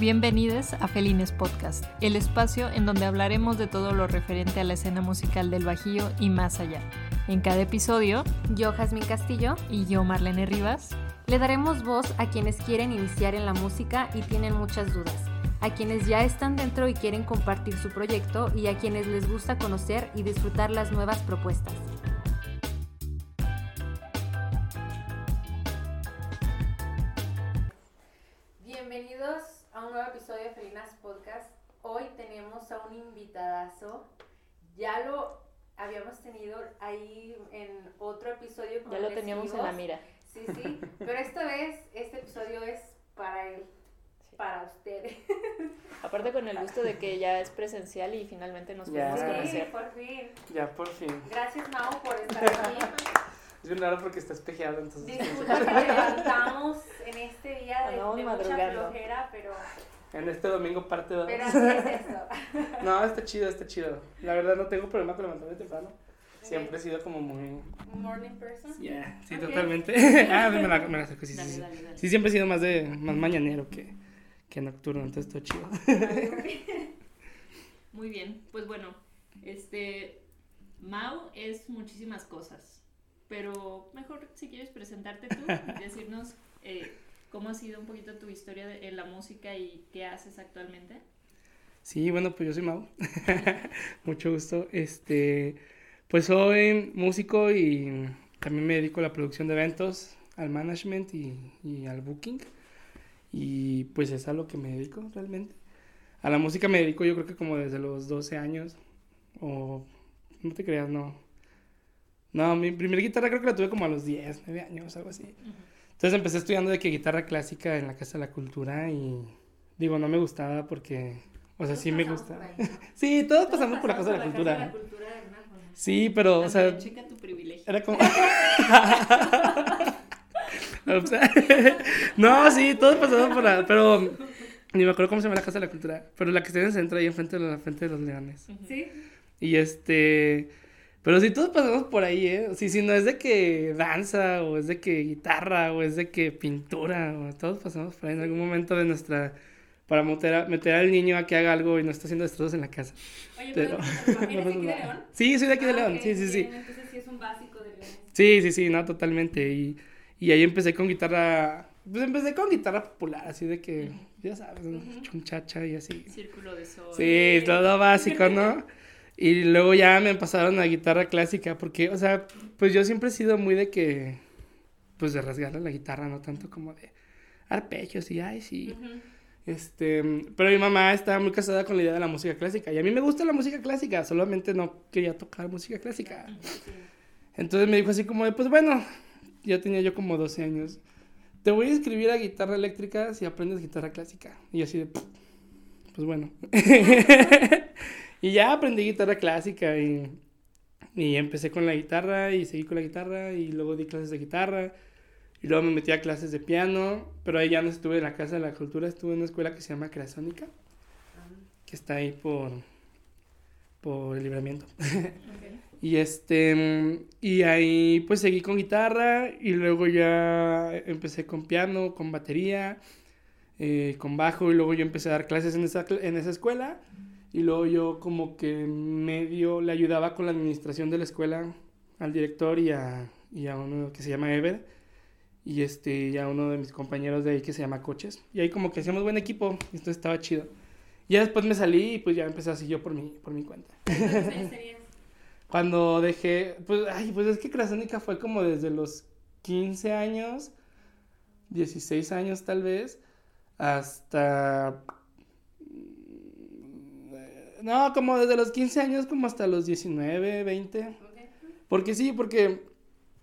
Bienvenidos a Felines Podcast, el espacio en donde hablaremos de todo lo referente a la escena musical del Bajío y más allá. En cada episodio, yo, Jazmín Castillo, y yo, Marlene Rivas, le daremos voz a quienes quieren iniciar en la música y tienen muchas dudas, a quienes ya están dentro y quieren compartir su proyecto y a quienes les gusta conocer y disfrutar las nuevas propuestas. Invitadazo. Ya lo habíamos tenido ahí en otro episodio. ya lo teníamos en la mira. Sí, sí, pero esta vez este episodio es para él, para ustedes. Aparte con el gusto de que ya es presencial y finalmente nos podemos conocer. Sí, por fin. Ya, por fin. Gracias, Mau, por estar aquí. Es bien raro porque está espejeado, entonces. Disculpa que levantamos en este día de, de mucha flojera, pero... En este domingo parte 2. Pero así es esto. no, está chido, está chido. La verdad no tengo problema con levantarme temprano. Siempre he sido como muy... Morning person. Yeah, sí, totalmente. ah, me la, me la saco, sí, sí, sí. Sí, siempre he sido más de más mañanero que, que nocturno, entonces está chido. Muy bien, pues bueno, este Mau es muchísimas cosas, pero mejor si quieres presentarte tú y decirnos eh, cómo ha sido un poquito tu historia en la música y qué haces actualmente. Sí, bueno, pues yo soy Mau. Mucho gusto. Este, pues soy músico y también me dedico a la producción de eventos, al management y, al booking. Y pues es a lo que me dedico realmente. A la música me dedico yo creo que como desde los 12 años. O no te creas, no. No, mi primera guitarra creo que la tuve como a los 10, 9 años, algo así. Entonces empecé estudiando de que guitarra clásica en la Casa de la Cultura y digo, no me gustaba porque, o sea, sí me gusta. sí, todos, pasamos por la Casa de la Cultura. Sí, pero, o sea. Checa tu privilegio. Era como. no, sí, todos pasamos por la. Pero. Ni me acuerdo cómo se llama la Casa de la Cultura. Pero la que está en el centro, ahí enfrente de la frente de los leones. Sí. Y este. Pero sí, todos pasamos por ahí, ¿eh? Sí, si no es de que danza, o es de que guitarra, o es de que pintura, o todos pasamos por ahí en algún momento de nuestra para meter, meter al niño a que haga algo y no está haciendo destrozos en la casa. Oye, pero, ¿eres de aquí de León? Sí, soy de aquí de ah, León, sí, sí, sí. Entonces sí es un básico de León. Sí, sí, sí, no, totalmente. Y, y ahí empecé con guitarra, pues empecé con guitarra popular, así de que, ya sabes, chunchacha y así. Círculo de sol. Sí, todo básico, ¿no? Y luego ya me pasaron a guitarra clásica, porque, o sea, pues yo siempre he sido muy de que, pues de rasgarle la guitarra, no tanto como de arpegios y, ay, sí. Este, pero mi mamá estaba muy casada con la idea de la música clásica. Y a mí me gusta la música clásica, solamente no quería tocar música clásica. Entonces me dijo así como de, pues bueno, ya tenía yo como 12 años. Te voy a escribir a guitarra eléctrica si aprendes guitarra clásica. Y así de, pues bueno. y ya aprendí guitarra clásica y, y empecé con la guitarra y seguí con la guitarra y luego di clases de guitarra. Y luego me metí a clases de piano, pero ahí ya no estuve en la Casa de la Cultura, estuve en una escuela que se llama Creasónica, que está ahí por, por el libramiento. y este, y ahí pues seguí con guitarra y luego ya empecé con piano, con batería, eh, con bajo y luego yo empecé a dar clases en esa, en esa escuela y luego yo como que medio le ayudaba con la administración de la escuela al director y a, y a uno que se llama Ever y este, ya uno de mis compañeros de ahí que se llama Coches. Y ahí como que hacíamos buen equipo, esto estaba chido. Y ya después me salí y pues ya empecé así yo por mi, por mi cuenta. Cuando dejé, pues, ay, pues es que Crasónica fue como desde los 15 años, 16 años tal vez, hasta... No, como desde los 15 años como hasta los 19, 20. Porque sí, porque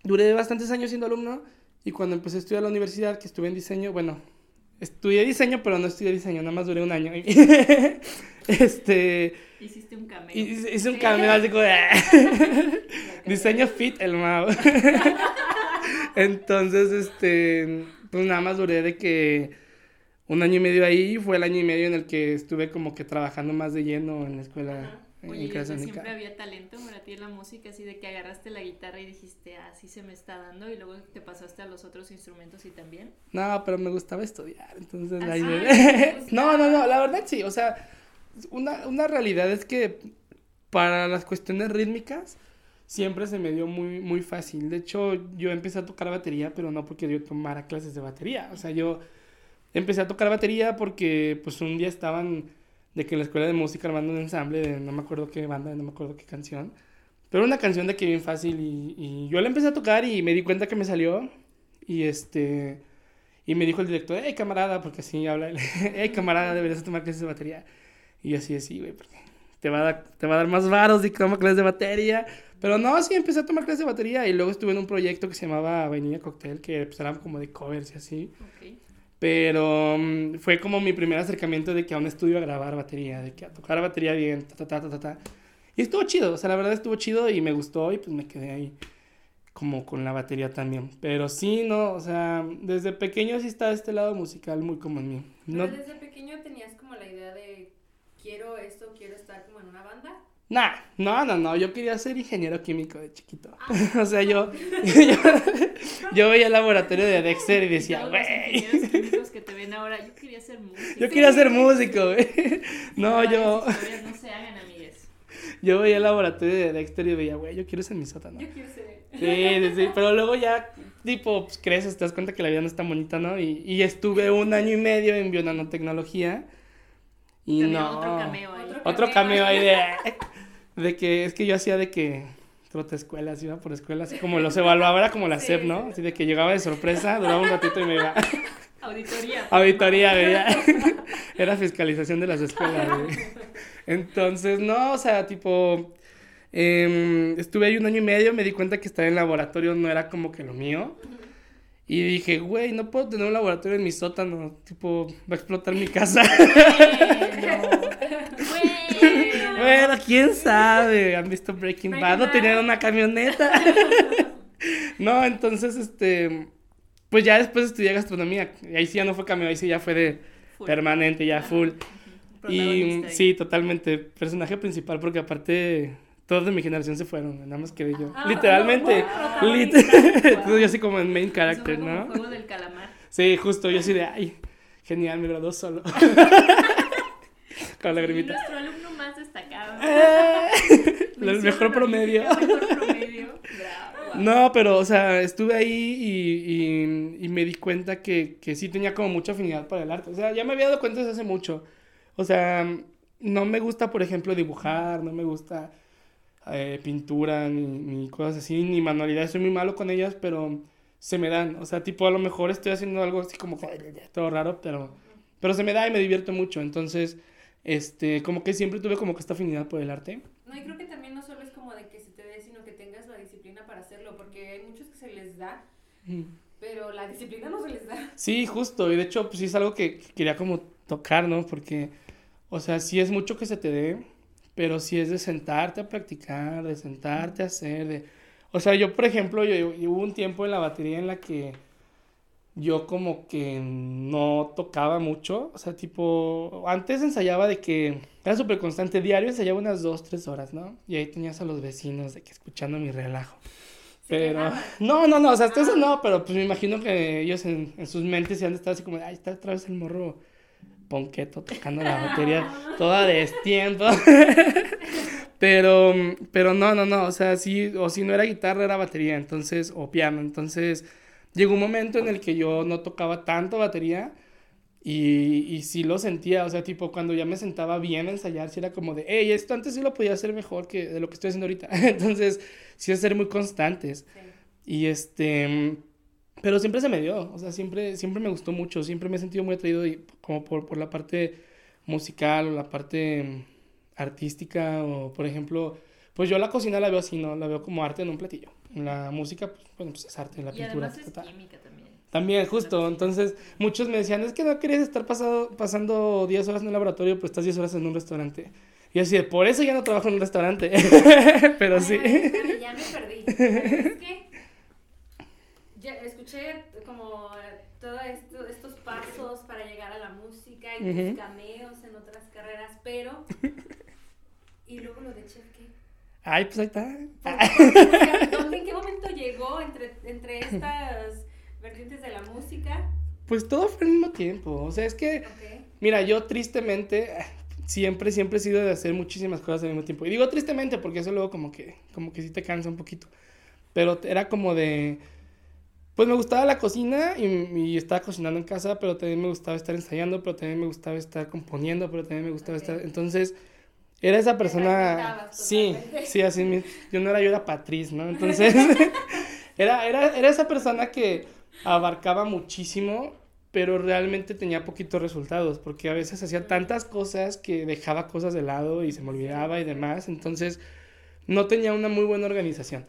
duré bastantes años siendo alumno y cuando empecé a estudiar la universidad, que estuve en diseño, bueno, estudié diseño, pero no estudié diseño, nada más duré un año. este... Hiciste un cambio. Hice un cambio, así como de... diseño fit el Mao. Entonces, este, pues nada más duré de que un año y medio ahí fue el año y medio en el que estuve como que trabajando más de lleno en la escuela, Oye, ¿y clase desde única. siempre había talento para ti en la música, así de que agarraste la guitarra y dijiste, ah, sí se me está dando, y luego te pasaste a los otros instrumentos y también. No, pero me gustaba estudiar, entonces Ah, ahí me- ¿te No, no, no, la verdad sí, o sea, una, una realidad es que para las cuestiones rítmicas siempre se me dio muy, muy fácil. De hecho, yo empecé a tocar batería, pero no porque yo tomara clases de batería. O sea, yo empecé a tocar batería porque pues un día estaban de que en la escuela de música armando un ensamble de no me acuerdo qué banda, no me acuerdo qué canción. Pero una canción de que bien fácil y, y yo la empecé a tocar y me di cuenta que me salió y este... Y me dijo el director, hey camarada, porque así habla él, hey camarada, deberías tomar clases de batería. Y yo así, sí, güey, porque te va a dar, te va a dar más varos y toma clases de batería. Pero no, sí, empecé a tomar clases de batería y luego estuve en un proyecto que se llamaba Avenida Cocktail, que pues eran como de covers y así. Ok. Pero mm, fue como mi primer acercamiento de que a un estudio a grabar batería, de que a tocar batería bien, ta, ta, ta, ta, ta, ta. Y estuvo chido, o sea, la verdad estuvo chido y me gustó y pues me quedé ahí como con la batería también. Pero sí, no, o sea, desde pequeño sí está este lado musical muy como en mí. No, Pero desde pequeño tenías como la idea de quiero esto, quiero estar como en una banda. Nah, no, no, no, yo quería ser ingeniero químico de chiquito. Ah. o sea, yo, yo, yo veía el laboratorio de Dexter y decía, los güey. que te ven ahora, yo quería ser músico. Yo quería ser músico, güey. No, yo, no se hagan, amigues. yo veía el laboratorio de Dexter y veía, güey, yo quiero ser mi sótano. Yo quiero ser. Sí, sí, sí, pero luego ya, tipo, pues, creces, te das cuenta que la vida no es tan bonita, ¿no? Y, y estuve un año y medio en bionanotecnología y También no... otro cameo ahí. Otro Otro cameo ahí de... De que, es que yo hacía de que... Trota escuelas, iba por escuelas, como los evaluaba, era como la Sí, SEP, ¿no? sí. Así de que llegaba de sorpresa, duraba un ratito y me iba... Auditoría. Auditoría, veía. Era fiscalización de las escuelas, güey. Entonces, no, o sea, tipo, em, estuve ahí un año y medio, me di cuenta que estar en laboratorio no era como que lo mío. Y dije, güey, no puedo tener un laboratorio en mi sótano, tipo, va a explotar mi casa. Bueno. bueno, quién sabe, han visto Breaking Breaking Bad, no tenían una camioneta. no, entonces, este, pues ya después estudié gastronomía, y ahí sí ya no fue cameo, ahí sí ya fue de Full. permanente, ya full. Y sí, totalmente, personaje principal, porque aparte todos de mi generación se fueron, nada más quedé yo. Ah, Literalmente. wow, yo así como en main character, ¿no? juego del calamar. Sí, justo, yo así de, ay, genial, me graduó solo. Con Y lagrimita. nuestro alumno más destacado. Eh, El Mención mejor promedio. honorífica, Mejor promedio. Bravo. No, pero, o sea, estuve ahí y, y- y me di cuenta que, que sí tenía como mucha afinidad para el arte. O sea, ya me había dado cuenta desde hace mucho. O sea, no me gusta, por ejemplo, dibujar, no me gusta eh, pintura, ni, ni cosas así, ni manualidades. Soy muy malo con ellas, pero se me dan. O sea, tipo, a lo mejor estoy haciendo algo así como todo raro, pero, pero se me da y me divierto mucho. Entonces, este, como que siempre tuve como que esta afinidad por el arte. No, y creo que también no solo es como de que se te dé, sino que tengas la disciplina para hacerlo, porque hay muchos que se les da, pero la disciplina no se les da. Sí, justo, y de hecho, pues sí es algo que que quería como tocar, ¿no? Porque, o sea, sí es mucho que se te dé, pero sí es de sentarte a practicar, de sentarte a hacer, de... O sea, yo, por ejemplo, yo, yo- hubo un tiempo en la batería en la que yo como que no tocaba mucho, o sea, tipo, antes ensayaba de que era súper constante, diario ensayaba unas dos, tres horas, ¿no? Y ahí tenías a los vecinos de que escuchando mi relajo. Pero, no, no, no, o sea, hasta eso no, pero pues me imagino que ellos en, en sus mentes se han de estar así como, ay, está otra vez el morro ponqueto tocando la batería toda de destiempo. pero, pero no, no, no, o sea, sí, o si no era guitarra, era batería, entonces, o piano, entonces, llegó un momento en el que yo no tocaba tanto batería y, y sí lo sentía, o sea, tipo, cuando ya me sentaba bien a ensayar, sí era como de, hey, esto antes sí lo podía hacer mejor que de lo que estoy haciendo ahorita, entonces, sí es ser muy constantes. Sí. Y este, pero siempre se me dio, o sea, siempre, siempre me gustó mucho, siempre me he sentido muy atraído como por, por la parte musical o la parte artística o, por ejemplo, pues yo la cocina la veo así, ¿no? La veo como arte en un platillo. La música, pues, bueno, pues es arte, la Y pintura. además es ta, ta, ta. química también. También, justo, Sí. entonces muchos me decían, es que no querías estar pasado, pasando 10 horas en un laboratorio, pero estás 10 horas en un restaurante. Y así de, por eso ya no trabajo en un restaurante, pero sí. Ay, espérame, ya me perdí. Es que ya escuché como todos estos pasos para llegar a la música y tus Ujú. cameos en otras carreras, pero ¿Y luego lo de chef? Ay, pues ahí está. ¿dónde, ¿En qué momento llegó entre, entre estas vertientes de la música? Pues todo fue al mismo tiempo. O sea, es que, Ok. mira, yo tristemente siempre, siempre he sido de hacer muchísimas cosas al mismo tiempo. Y digo tristemente porque eso luego como que, como que sí te cansa un poquito. Pero era como de, pues me gustaba la cocina y, y estaba cocinando en casa, pero también me gustaba estar ensayando, pero también me gustaba estar componiendo, pero también me gustaba Ok. estar... Entonces, era esa persona... Sí, sí, así mismo. Yo no era, yo era Patriz, ¿no? Entonces, era, era, era esa persona que abarcaba muchísimo, pero realmente tenía poquitos resultados, porque a veces hacía tantas cosas que dejaba cosas de lado y se me olvidaba y demás, entonces no tenía una muy buena organización.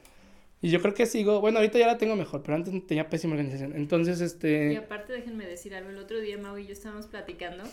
Y yo creo que sigo, bueno, ahorita ya la tengo mejor, pero antes tenía pésima organización. Entonces, Y este, aparte, déjenme decir algo. El otro día Mau y yo estábamos platicando.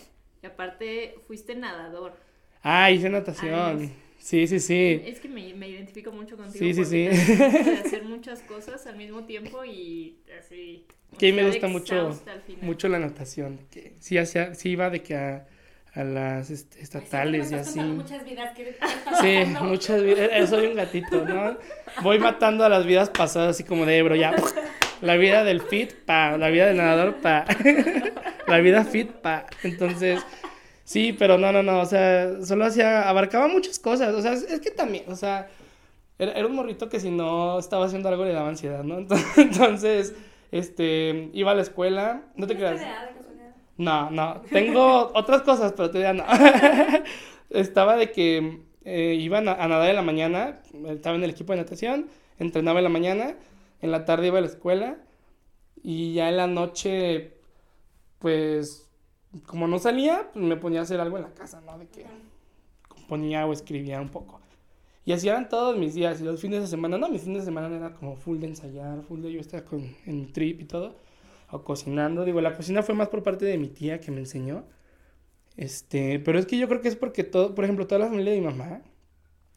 Y aparte, fuiste nadador. Ah, hice natación. Ay, Sí, sí, sí. Es que me, me identifico mucho contigo. Sí, sí, sí. de hacer muchas cosas al mismo tiempo y así. Que a mí me gusta mucho, mucho la natación. Que sí, hacía, sí iba de que a, a las este, estatales y Ay, sí, así. muchas vidas que Sí, muchas vidas. eh, Soy un gatito, ¿no? Voy matando a las vidas pasadas, así como de Ebro, ya. La vida del fit, pa. La vida del nadador, pa. La vida fit, pa. Entonces, sí, pero no, no, no. O sea, solo hacía. Abarcaba muchas cosas. O sea, es, es que también, o sea. Era, era un morrito que si no estaba haciendo algo le daba ansiedad, ¿no? Entonces, este. Iba a la escuela. No te ¿Tienes creas. No, no, tengo otras cosas, pero todavía no. Estaba de que eh, iba a nadar en la mañana, estaba en el equipo de natación, entrenaba en la mañana, en la tarde iba a la escuela y ya en la noche, pues, como no salía, pues me ponía a hacer algo en la casa, ¿no? De que componía o escribía un poco. Y así eran todos mis días, y los fines de semana, no, mis fines de semana era como full de ensayar, full de yo estar con, en mi trip y todo o cocinando. Digo, la cocina fue más por parte de mi tía que me enseñó. Este, pero es que yo creo que es porque todo, por ejemplo, toda la familia de mi mamá,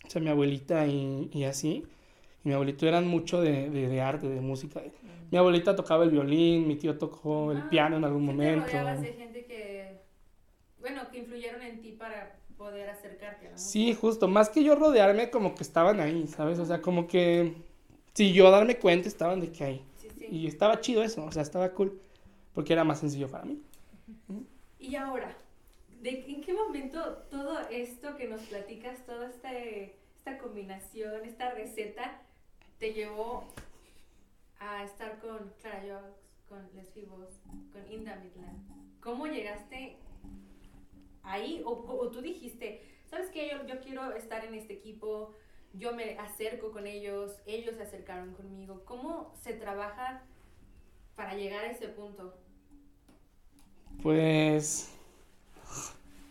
o sea, mi abuelita y, y así, y mi abuelito eran mucho de, de, de arte, de música. Mi abuelita tocaba el violín, mi tío tocó el Ah, piano en algún momento. de bueno, que influyeron en ti para poder acercarte a la música. Sí, justo, más que yo rodearme, como que estaban ahí, ¿sabes? O sea, como que, si yo darme cuenta, estaban de que ahí. Sí, sí. Y estaba chido eso, o sea, estaba cool, porque era más sencillo para mí. Y ahora, ¿de en qué momento todo esto que nos platicas, toda esta, esta combinación, esta receta, te llevó a estar con Clara Jox, con Les Fibos, con Inda Midland? ¿Cómo llegaste ahí? O, o tú dijiste, ¿sabes qué? Yo, yo quiero estar en este equipo, yo me acerco con ellos, ellos se acercaron conmigo. ¿Cómo se trabaja para llegar a ese punto? Pues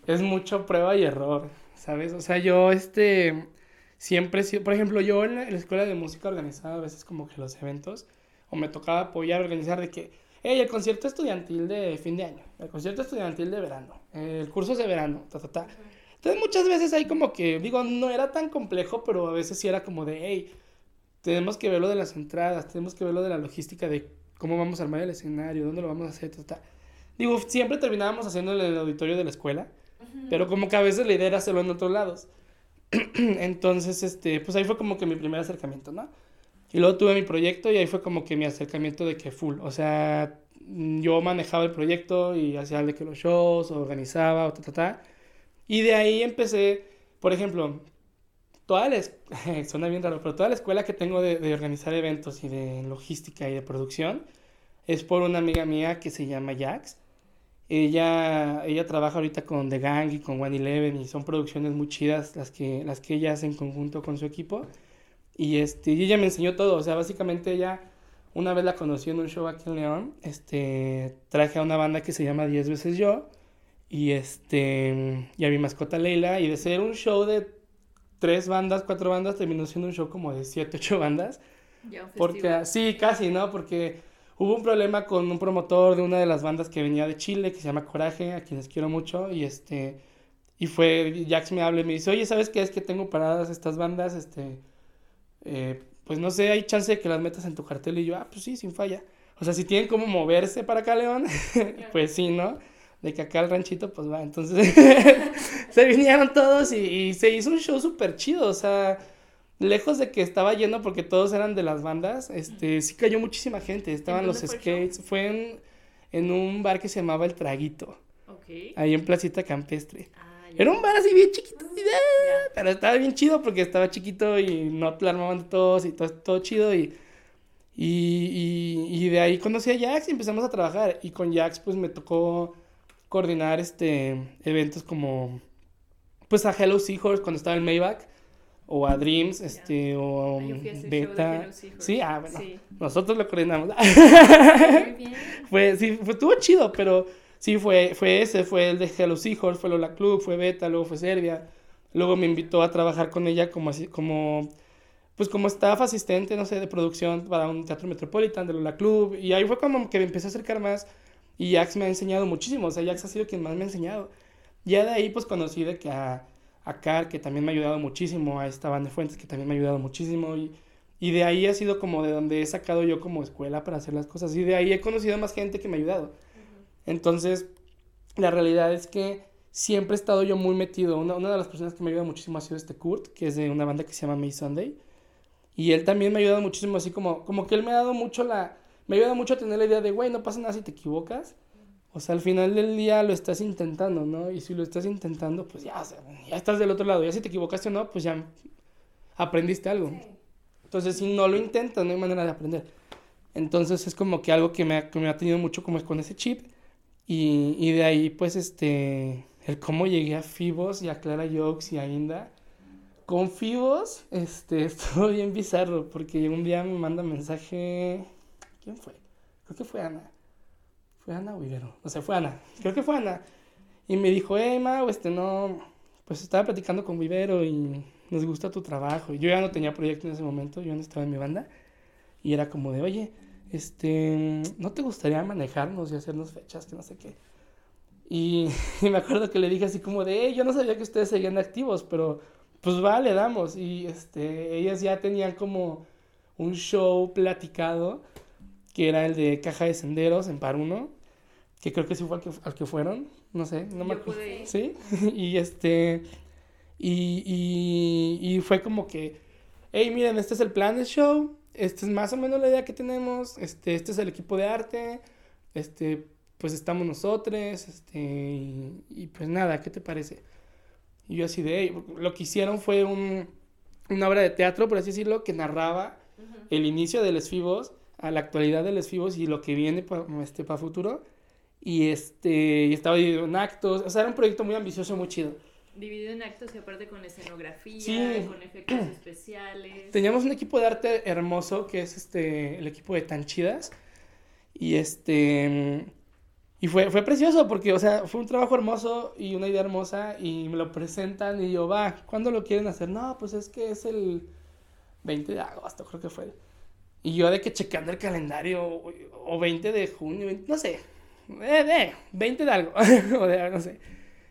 es mucho prueba y error, ¿sabes? O sea, yo este siempre por ejemplo, yo en la, en la escuela de música organizaba a veces como que los eventos o me tocaba apoyar, organizar de que, hey, el concierto estudiantil de fin de año, el concierto estudiantil de verano, el curso de verano, ta, ta, ta. Entonces muchas veces hay como que, digo, no era tan complejo, pero a veces sí era como de, hey, tenemos que ver lo de las entradas, tenemos que ver lo de la logística de cómo vamos a armar el escenario, dónde lo vamos a hacer, ta, ta. Digo, siempre terminábamos haciendo en el auditorio de la escuela, pero como que a veces la idea era hacerlo en otros lados. Entonces, este, pues ahí fue como que mi primer acercamiento, ¿no? Y luego tuve mi proyecto y ahí fue como que mi acercamiento de que full, o sea, yo manejaba el proyecto y hacía de que los shows, organizaba, ta, ta, ta. Y de ahí empecé, por ejemplo, toda la, suena bien raro, pero toda la escuela que tengo de, de organizar eventos y de logística y de producción es por una amiga mía que se llama Jax. Ella, ella trabaja ahorita con The Gang y con One Eleven y son producciones muy chidas las que, las que ella hace en conjunto con su equipo. Y, este, y ella me enseñó todo, o sea, básicamente ella, una vez la conocí en un show aquí en León, este, traje a una banda que se llama 10 veces yo y, este, y a mi mascota Leila y de ser un show de tres bandas, cuatro bandas, terminó siendo un show como de siete, ocho bandas. Ya Porque, sí, casi, ¿no? Porque hubo un problema con un promotor de una de las bandas que venía de Chile, que se llama Coraje, a quienes quiero mucho, y este, y fue, Jax me habla y me dice, oye, ¿sabes qué? Es que tengo paradas estas bandas, este, eh, pues no sé, hay chance de que las metas en tu cartel, y yo, ah, pues sí, sin falla. O sea, si tienen como moverse para acá, León, pues sí, ¿no? de que acá al ranchito, pues va. Entonces se vinieron todos y, y se hizo un show súper chido, o sea lejos de que estaba lleno porque todos eran de las bandas, este, sí cayó muchísima gente, estaban los skates, fue en, en, un bar que se llamaba El Traguito, okay. ahí en Placita Campestre. Ah, Era un bar así bien chiquito, pero estaba bien chido porque estaba chiquito y no te armaban todos y todo, todo chido y, y, y, de ahí conocí a Jax y empezamos a trabajar. Y con Jax pues me tocó coordinar este eventos como pues a Hello Seahorse cuando estaba en Maybach o a Dreams, este, o a Beta. Sí, ah, bueno, nosotros lo coordinamos. fue, sí, fue, estuvo chido, pero sí, fue, fue ese, fue el de Hello Seahorse, fue Lola Club, fue Beta, luego fue Serbia. Luego me invitó a trabajar con ella como así, como, pues como staff asistente, no sé, de producción para un teatro metropolitan de Lola Club. Y ahí fue como que me empecé a acercar más. Y Jax me ha enseñado muchísimo, o sea, Jax ha sido quien más me ha enseñado. Ya de ahí, pues conocí de que a a Car, que también me ha ayudado muchísimo, a esta banda de Fuentes, que también me ha ayudado muchísimo, y, y de ahí ha sido como de donde he sacado yo como escuela para hacer las cosas, y de ahí he conocido más gente que me ha ayudado. Entonces, la realidad es que siempre he estado yo muy metido. Una, una de las personas que me ha ayudado muchísimo ha sido este Kurt, que es de una banda que se llama May Sunday. Y él también me ha ayudado muchísimo, así como, como que él me ha dado mucho la... Me ha ayudado mucho a tener la idea de, güey, no pasa nada si te equivocas. O sea, al final del día lo estás intentando, ¿no? Y si lo estás intentando, pues ya, ya estás del otro lado. Ya si te equivocaste o no, pues ya aprendiste algo. Entonces, si no lo intentas, no hay manera de aprender. Entonces, es como que algo que me ha, que me ha tenido mucho como es con ese chip. Y, y, de ahí, pues, este, el cómo llegué a Fibos y a Clara Jokes y a Inda. Con Fibos, este, estuvo bien bizarro, porque un día me manda mensaje, ¿quién fue? Creo que fue Ana fue Ana o O sea, fue Ana. Creo que fue Ana. Y me dijo, hey, Mau, este no. Pues estaba platicando con Vivero y nos gusta tu trabajo. Yo ya no tenía proyecto en ese momento, yo no estaba en mi banda. Y era como de, oye, este, ¿no te gustaría manejarnos y hacernos fechas, que no sé qué? Y, me acuerdo que le dije así como de, hey, yo no sabía que ustedes seguían activos, pero pues vale, damos. Y este, ellas ya tenían como un show platicado, que era el de Caja de Senderos en Paruno que creo que sí fue al que, fueron, no sé, no me acuerdo. Sí, y este, y, y, fue como que, hey, miren, este es el plan del show, este es más o menos la idea que tenemos, este, este es el equipo de arte, este, pues estamos nosotros, este, y, pues nada, ¿qué te parece? Y yo así de, hey, lo que hicieron fue un, una obra de teatro, por así decirlo, que narraba el inicio de Les Fibos a la actualidad de Les Fibos y lo que viene para este, para futuro y este, y estaba dividido en actos, o sea, era un proyecto muy ambicioso, muy chido. Dividido en actos y aparte con escenografía, con efectos especiales. Teníamos un equipo de arte hermoso que es este, el equipo de Tanchidas. Y este, y fue, fue precioso porque, o sea, fue un trabajo hermoso y una idea hermosa y me lo presentan y yo, va, ¿cuándo lo quieren hacer? No, pues es que es el 20 de agosto, creo que fue. Y yo de que checando el calendario, o 20 de junio, no sé, eh, eh, 20 de algo, o de, no sé.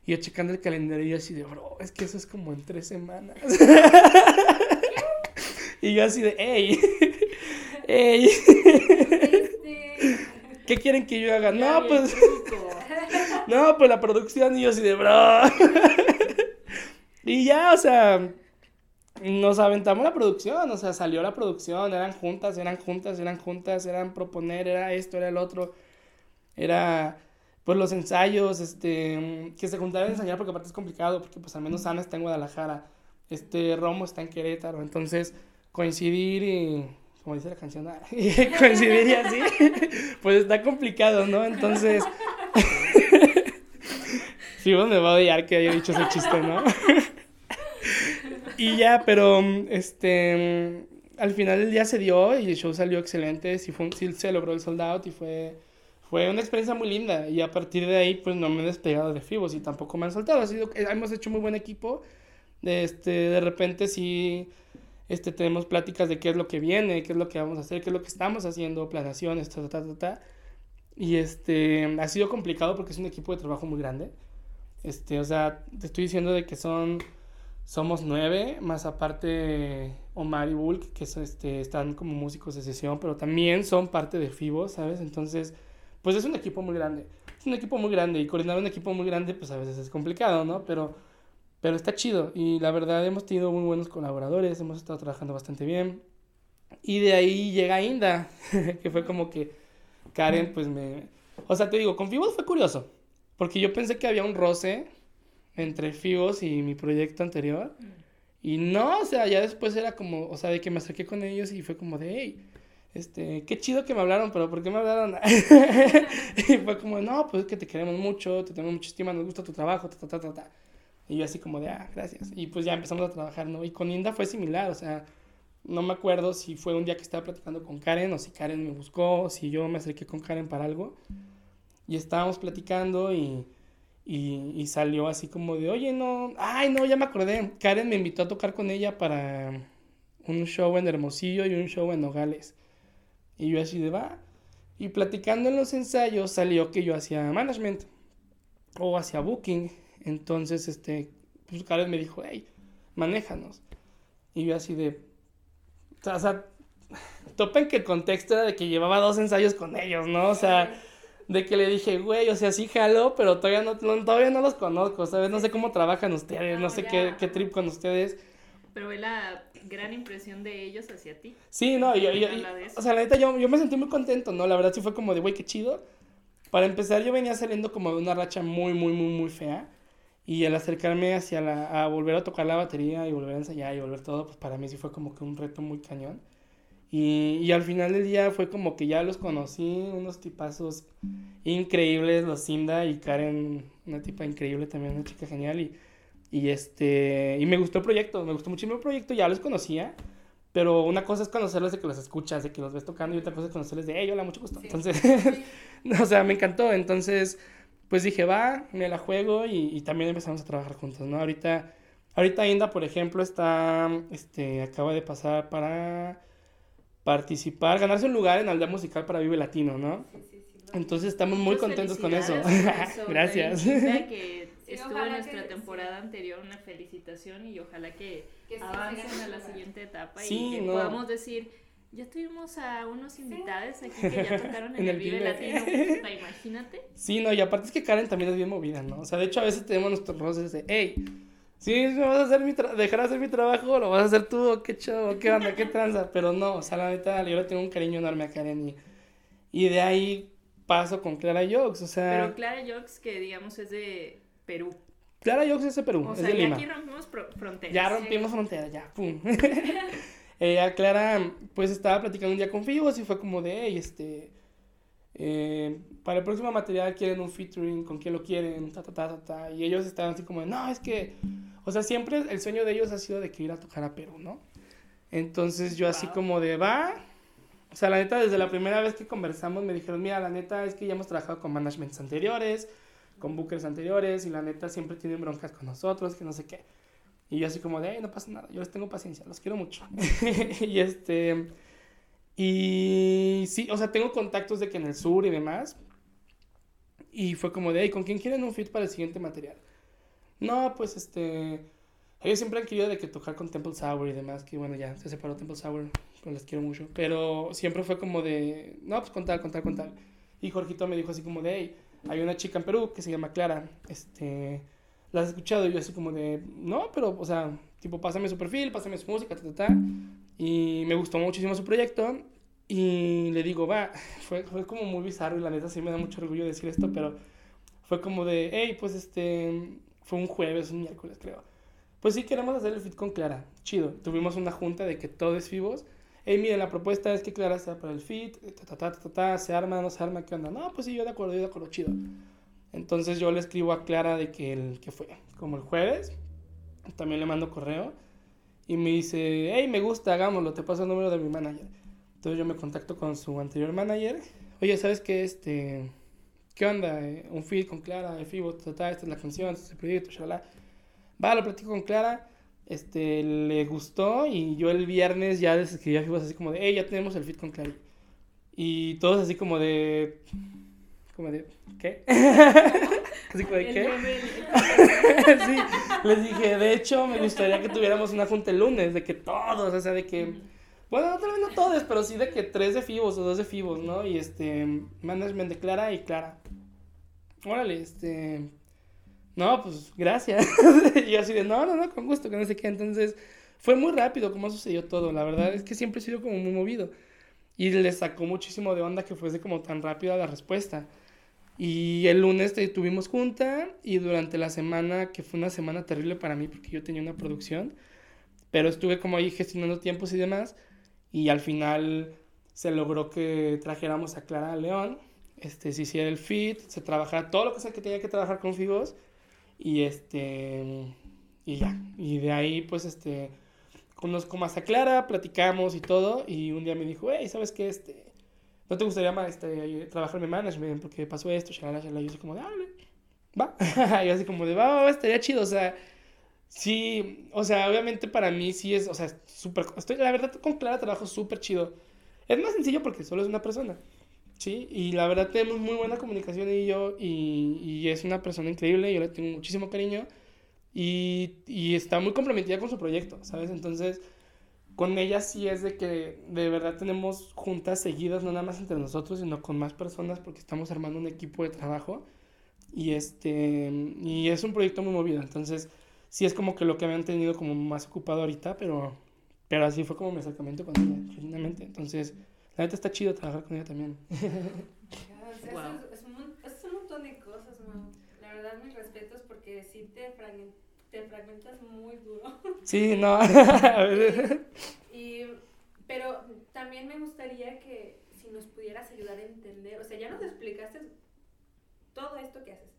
Y yo checando el calendario y yo así de, bro, es que eso es como en tres semanas. y yo así de, hey, hey. ¿Qué quieren que yo haga? No, pues. no, pues la producción y yo así de, bro. y ya, o sea, nos aventamos la producción, o sea, salió la producción, eran juntas, eran juntas, eran juntas, eran proponer, era esto, era el otro era pues los ensayos, este, que se juntaran a ensayar porque aparte es complicado, porque pues al menos Ana está en Guadalajara, este, Romo está en Querétaro, entonces coincidir y, como dice la canción, coincidir y así, pues está complicado, ¿no? Entonces, sí, vos me va a odiar que haya dicho ese chiste, ¿no? y ya, pero, este, al final el día se dio y el show salió excelente, sí, fue, sí se logró el sold out y fue fue una experiencia muy linda y a partir de ahí pues no me he despegado de Fibos y tampoco me han soltado. Ha sido, hemos hecho muy buen equipo. Este, de repente sí este, tenemos pláticas de qué es lo que viene, qué es lo que vamos a hacer, qué es lo que estamos haciendo, planaciones, ta, ta, ta, ta. Y este, ha sido complicado porque es un equipo de trabajo muy grande. Este, o sea, te estoy diciendo de que son, somos nueve, más aparte Omar y Bulk, que este, están como músicos de sesión, pero también son parte de FIBO, ¿sabes? Entonces, pues es un equipo muy grande. un equipo muy grande y coordinar un equipo muy grande pues a veces es complicado, ¿no? Pero, pero está chido y la verdad hemos tenido muy buenos colaboradores, hemos estado trabajando bastante bien. Y de ahí llega Inda, que fue como que Karen pues me... O sea, te digo, con Fibos fue curioso, porque yo pensé que había un roce entre Fibos y mi proyecto anterior. Y no, o sea, ya después era como, o sea, de que me acerqué con ellos y fue como de, hey, este, qué chido que me hablaron, pero ¿por qué me hablaron? y fue como, no, pues es que te queremos mucho, te tenemos mucha estima, nos gusta tu trabajo, ta, ta, ta, ta, Y yo así como de, ah, gracias. Y pues ya empezamos a trabajar, ¿no? Y con Inda fue similar, o sea, no me acuerdo si fue un día que estaba platicando con Karen o si Karen me buscó o si yo me acerqué con Karen para algo. Y estábamos platicando y, y, y salió así como de, oye, no, ay, no, ya me acordé. Karen me invitó a tocar con ella para un show en Hermosillo y un show en Nogales. Y yo así de va. Y platicando en los ensayos salió que yo hacía management o hacía booking. Entonces, este, pues Karen me dijo, hey, manéjanos. Y yo así de, o sea, topen que el contexto era de que llevaba dos ensayos con ellos, ¿no? O sea, de que le dije, güey, o sea, sí jalo, pero todavía no, todavía no los conozco, ¿sabes? No sé cómo trabajan ustedes, no, sé qué, qué trip con ustedes. Pero ve la gran impresión de ellos hacia ti. Sí, no, yo, yo, o sea, la neta, yo, yo me sentí muy contento, ¿no? La verdad sí fue como de, güey, qué chido. Para empezar, yo venía saliendo como de una racha muy, muy, muy, muy fea. Y al acercarme hacia la, a volver a tocar la batería y volver a ensayar y volver todo, pues para mí sí fue como que un reto muy cañón. Y, y al final del día fue como que ya los conocí, unos tipazos increíbles, los Cinda y Karen, una tipa increíble también, una chica genial. Y, y, este, y me gustó el proyecto, me gustó muchísimo el proyecto, ya los conocía. Pero una cosa es conocerlos de que los escuchas, de que los ves tocando, y otra cosa es conocerles de, hey, hola, mucho gusto. Entonces, o sea, me encantó. Entonces, pues dije, va, me la juego y, también empezamos a trabajar juntos, ¿no? Ahorita, ahorita Inda, por ejemplo, está, este, acaba de pasar para participar, ganarse un lugar en Aldea Musical para Vive Latino, ¿no? Entonces estamos muy contentos con eso. Gracias. que estuvo en nuestra temporada anterior, una felicitación y ojalá que, avancen a la siguiente etapa y que podamos decir ya tuvimos a unos invitados aquí que ya tocaron en, el, Vive Latino. imagínate. Sí, no, y aparte es que Karen también es bien movida, ¿no? O sea, de hecho, a veces tenemos nuestros roces de, hey, ¿sí me vas a hacer mi dejar de hacer mi trabajo lo vas a hacer tú? ¿Qué show? ¿Qué onda? ¿Qué tranza? Pero no, o sea, la neta, yo le tengo un cariño enorme a Karen y, y de ahí paso con Clara Jokes, o sea... Pero Clara Jokes, que digamos es de Perú. Clara Jokes es de Perú, o es sea, de Lima. aquí rompimos fronteras. Ya rompimos fronteras, ya, pum. Ella, Clara, pues estaba platicando un día con Fibos y fue como de, hey, este, eh, para el próximo material quieren un featuring, con quién lo quieren, ta, ta, ta, ta, ta. Y ellos estaban así como de, no, es que, o sea, siempre el sueño de ellos ha sido de que ir a tocar a Perú, ¿no? Entonces yo así como de, va. O sea, la neta, desde la primera vez que conversamos me dijeron, mira, la neta es que ya hemos trabajado con managements anteriores, con bookers anteriores, y la neta siempre tienen broncas con nosotros, que no sé qué. Y yo así como de, no pasa nada, yo les tengo paciencia, los quiero mucho. y este... Y sí, o sea, tengo contactos de que en el sur y demás. Y fue como de, ¿con quién quieren un fit para el siguiente material? No, pues este... Ellos siempre han querido de que tocar con Temple Sour y demás, que bueno, ya se separó Temple Sour, pero les quiero mucho. Pero siempre fue como de, no, pues con tal, con tal, con tal. Y Jorgito me dijo así como de, hey, hay una chica en Perú que se llama Clara, este ¿la has escuchado? Y yo así como de, no, pero, o sea, tipo, pásame su perfil, pásame su música, ta, ta, ta. Y me gustó muchísimo su proyecto. Y le digo, va, fue, fue como muy bizarro y la neta sí me da mucho orgullo decir esto, pero fue como de, hey, pues este, fue un jueves, un miércoles creo. Pues sí, queremos hacer el fit con Clara. Chido. Tuvimos una junta de que todo es vivos. Hey, miren, la propuesta es que Clara sea para el fit, ta, ta, ta, se arma, no se arma, ¿qué onda? No, pues sí, yo de acuerdo, yo de acuerdo, chido. Entonces yo le escribo a Clara de que el que fue como el jueves, también le mando correo y me dice, hey, me gusta, hagámoslo, te paso el número de mi manager. Entonces yo me contacto con su anterior manager. Oye, ¿sabes qué? Este, ¿qué onda? Eh, un feed con Clara, de FIBO, esta es la canción, este es el proyecto, shalala. Va, lo platico con Clara, este, le gustó y yo el viernes ya les escribí a así como de, hey, ya tenemos el feed con Clara. Y todos así como de como de, ¿qué? Así como de, ¿qué? sí, les dije, de hecho, me gustaría que tuviéramos una junta el lunes, de que todos, o sea, de que, bueno, tal vez no todos, pero sí de que tres de Fibos o dos de Fibos, ¿no? Y este, management de Clara y Clara. órale, este, no, pues gracias. y yo así de, no, no, no, con gusto, que no sé qué. Entonces, fue muy rápido como sucedió todo. La verdad es que siempre he sido como muy movido. Y le sacó muchísimo de onda que fuese como tan rápida la respuesta. Y el lunes tuvimos junta y durante la semana, que fue una semana terrible para mí porque yo tenía una producción, pero estuve como ahí gestionando tiempos y demás. Y al final se logró que trajéramos a Clara León, este, se hiciera el fit, se trabajara todo lo que, sea que tenía que trabajar con Figos y este y ya, y de ahí pues este conozco más a Clara, platicamos y todo y un día me dijo, "Hey, ¿sabes qué este no te gustaría más este, trabajar en management porque pasó esto, shalala, shalala", yo así como de, "Dale." Va. y así como de, "Va, va, estaría chido", o sea, sí, o sea, obviamente para mí sí es, o sea, súper estoy la verdad con Clara trabajo súper chido. Es más sencillo porque solo es una persona. Sí, y la verdad tenemos muy buena comunicación y yo, y, y es una persona increíble, yo le tengo muchísimo cariño y, y, está muy comprometida con su proyecto, ¿sabes? Entonces, con ella sí es de que de verdad tenemos juntas seguidas, no nada más entre nosotros, sino con más personas porque estamos armando un equipo de trabajo y, este, y es un proyecto muy movido, entonces sí es como que lo que me han tenido como más ocupado ahorita, pero, pero así fue como mi acercamiento con ella, genuinamente, entonces... La neta está chido trabajar con ella también. wow. es, es, un, es, un, montón de cosas, ¿no? La verdad, mis respetos porque sí te, fragment, te fragmentas muy duro. Sí, no. y, pero también me gustaría que si nos pudieras ayudar a entender, o sea, ya nos explicaste todo esto que haces,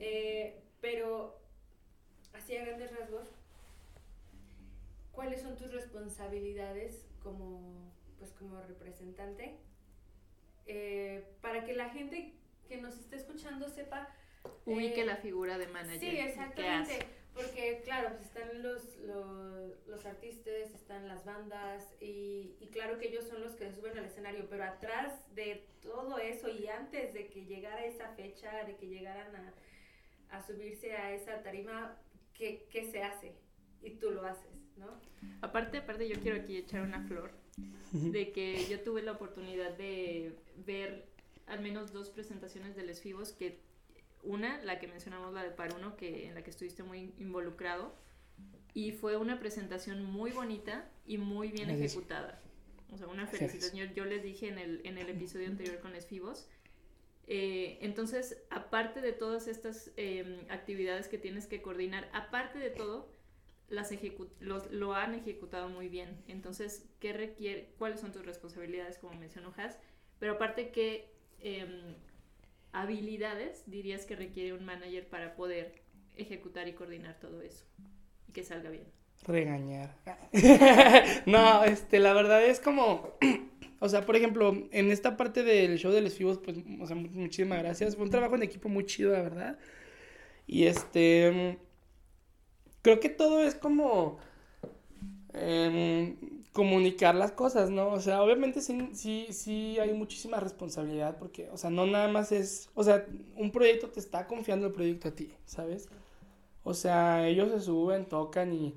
eh, pero así a grandes rasgos, ¿cuáles son tus responsabilidades como pues como representante, eh, para que la gente que nos esté escuchando sepa... Ubique eh, la figura de manager. Sí, exactamente. Porque, claro, pues están los, los, los, artistas, están las bandas y, y, claro que ellos son los que suben al escenario, pero atrás de todo eso y antes de que llegara esa fecha, de que llegaran a, a subirse a esa tarima, ¿qué, ¿qué, se hace? Y tú lo haces, ¿no? Aparte, aparte yo quiero aquí echar una flor de que yo tuve la oportunidad de ver al menos dos presentaciones de Les Fibos, que una, la que mencionamos, la de Paruno, que, en la que estuviste muy involucrado, y fue una presentación muy bonita y muy bien ejecutada. O sea, una felicitación. Yo, les dije en el, en el episodio anterior con Les Fibos. Eh, entonces, aparte de todas estas em, actividades que tienes que coordinar, aparte de todo, las los, lo han ejecutado muy bien. Entonces, ¿qué requiere? ¿Cuáles son tus responsabilidades, como mencionó Has? Pero aparte, ¿qué em, habilidades dirías que requiere un manager para poder ejecutar y coordinar todo eso y que salga bien? Regañar. no, este, la verdad es como, o sea, por ejemplo, en esta parte del show de los Fibos, pues, o sea, muchísimas gracias. Fue un trabajo en equipo muy chido, la verdad. Y este creo que todo es como eh, comunicar las cosas, ¿no? O sea, obviamente sí, sí, sí hay muchísima responsabilidad porque, o sea, no nada más es, o sea, un proyecto te está confiando el proyecto a ti, ¿sabes? O sea, ellos se suben, tocan y,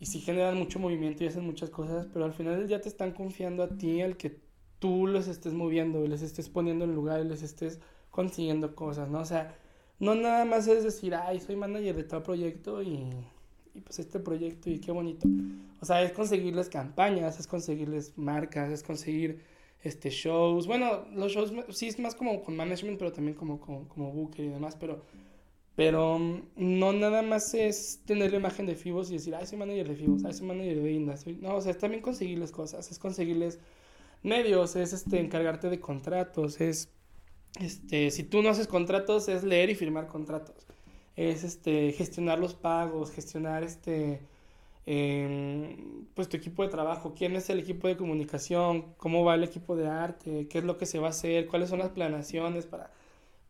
y sí generan mucho movimiento y hacen muchas cosas, pero al final día te están confiando a ti al que tú los estés moviendo, les estés poniendo en lugar les estés consiguiendo cosas, ¿no? O sea, no nada más es decir, ay, soy manager de tal proyecto y y pues este proyecto y qué bonito. O sea, es conseguirles campañas, es conseguirles marcas, es conseguir este shows. Bueno, los shows sí es más como con management, pero también como, como, como booker y demás, pero, pero mm, no nada más es tener la imagen de Fibos y decir, ay, soy manager de Fibos, ay, soy manager de Inda. No, o sea, es también conseguirles cosas, es conseguirles medios, es este, encargarte de contratos, es, este, si tú no haces contratos, es leer y firmar contratos es este, gestionar los pagos, gestionar este, em, pues tu equipo de trabajo, quién es el equipo de comunicación, cómo va el equipo de arte, qué es lo que se va a hacer, cuáles son las planaciones para,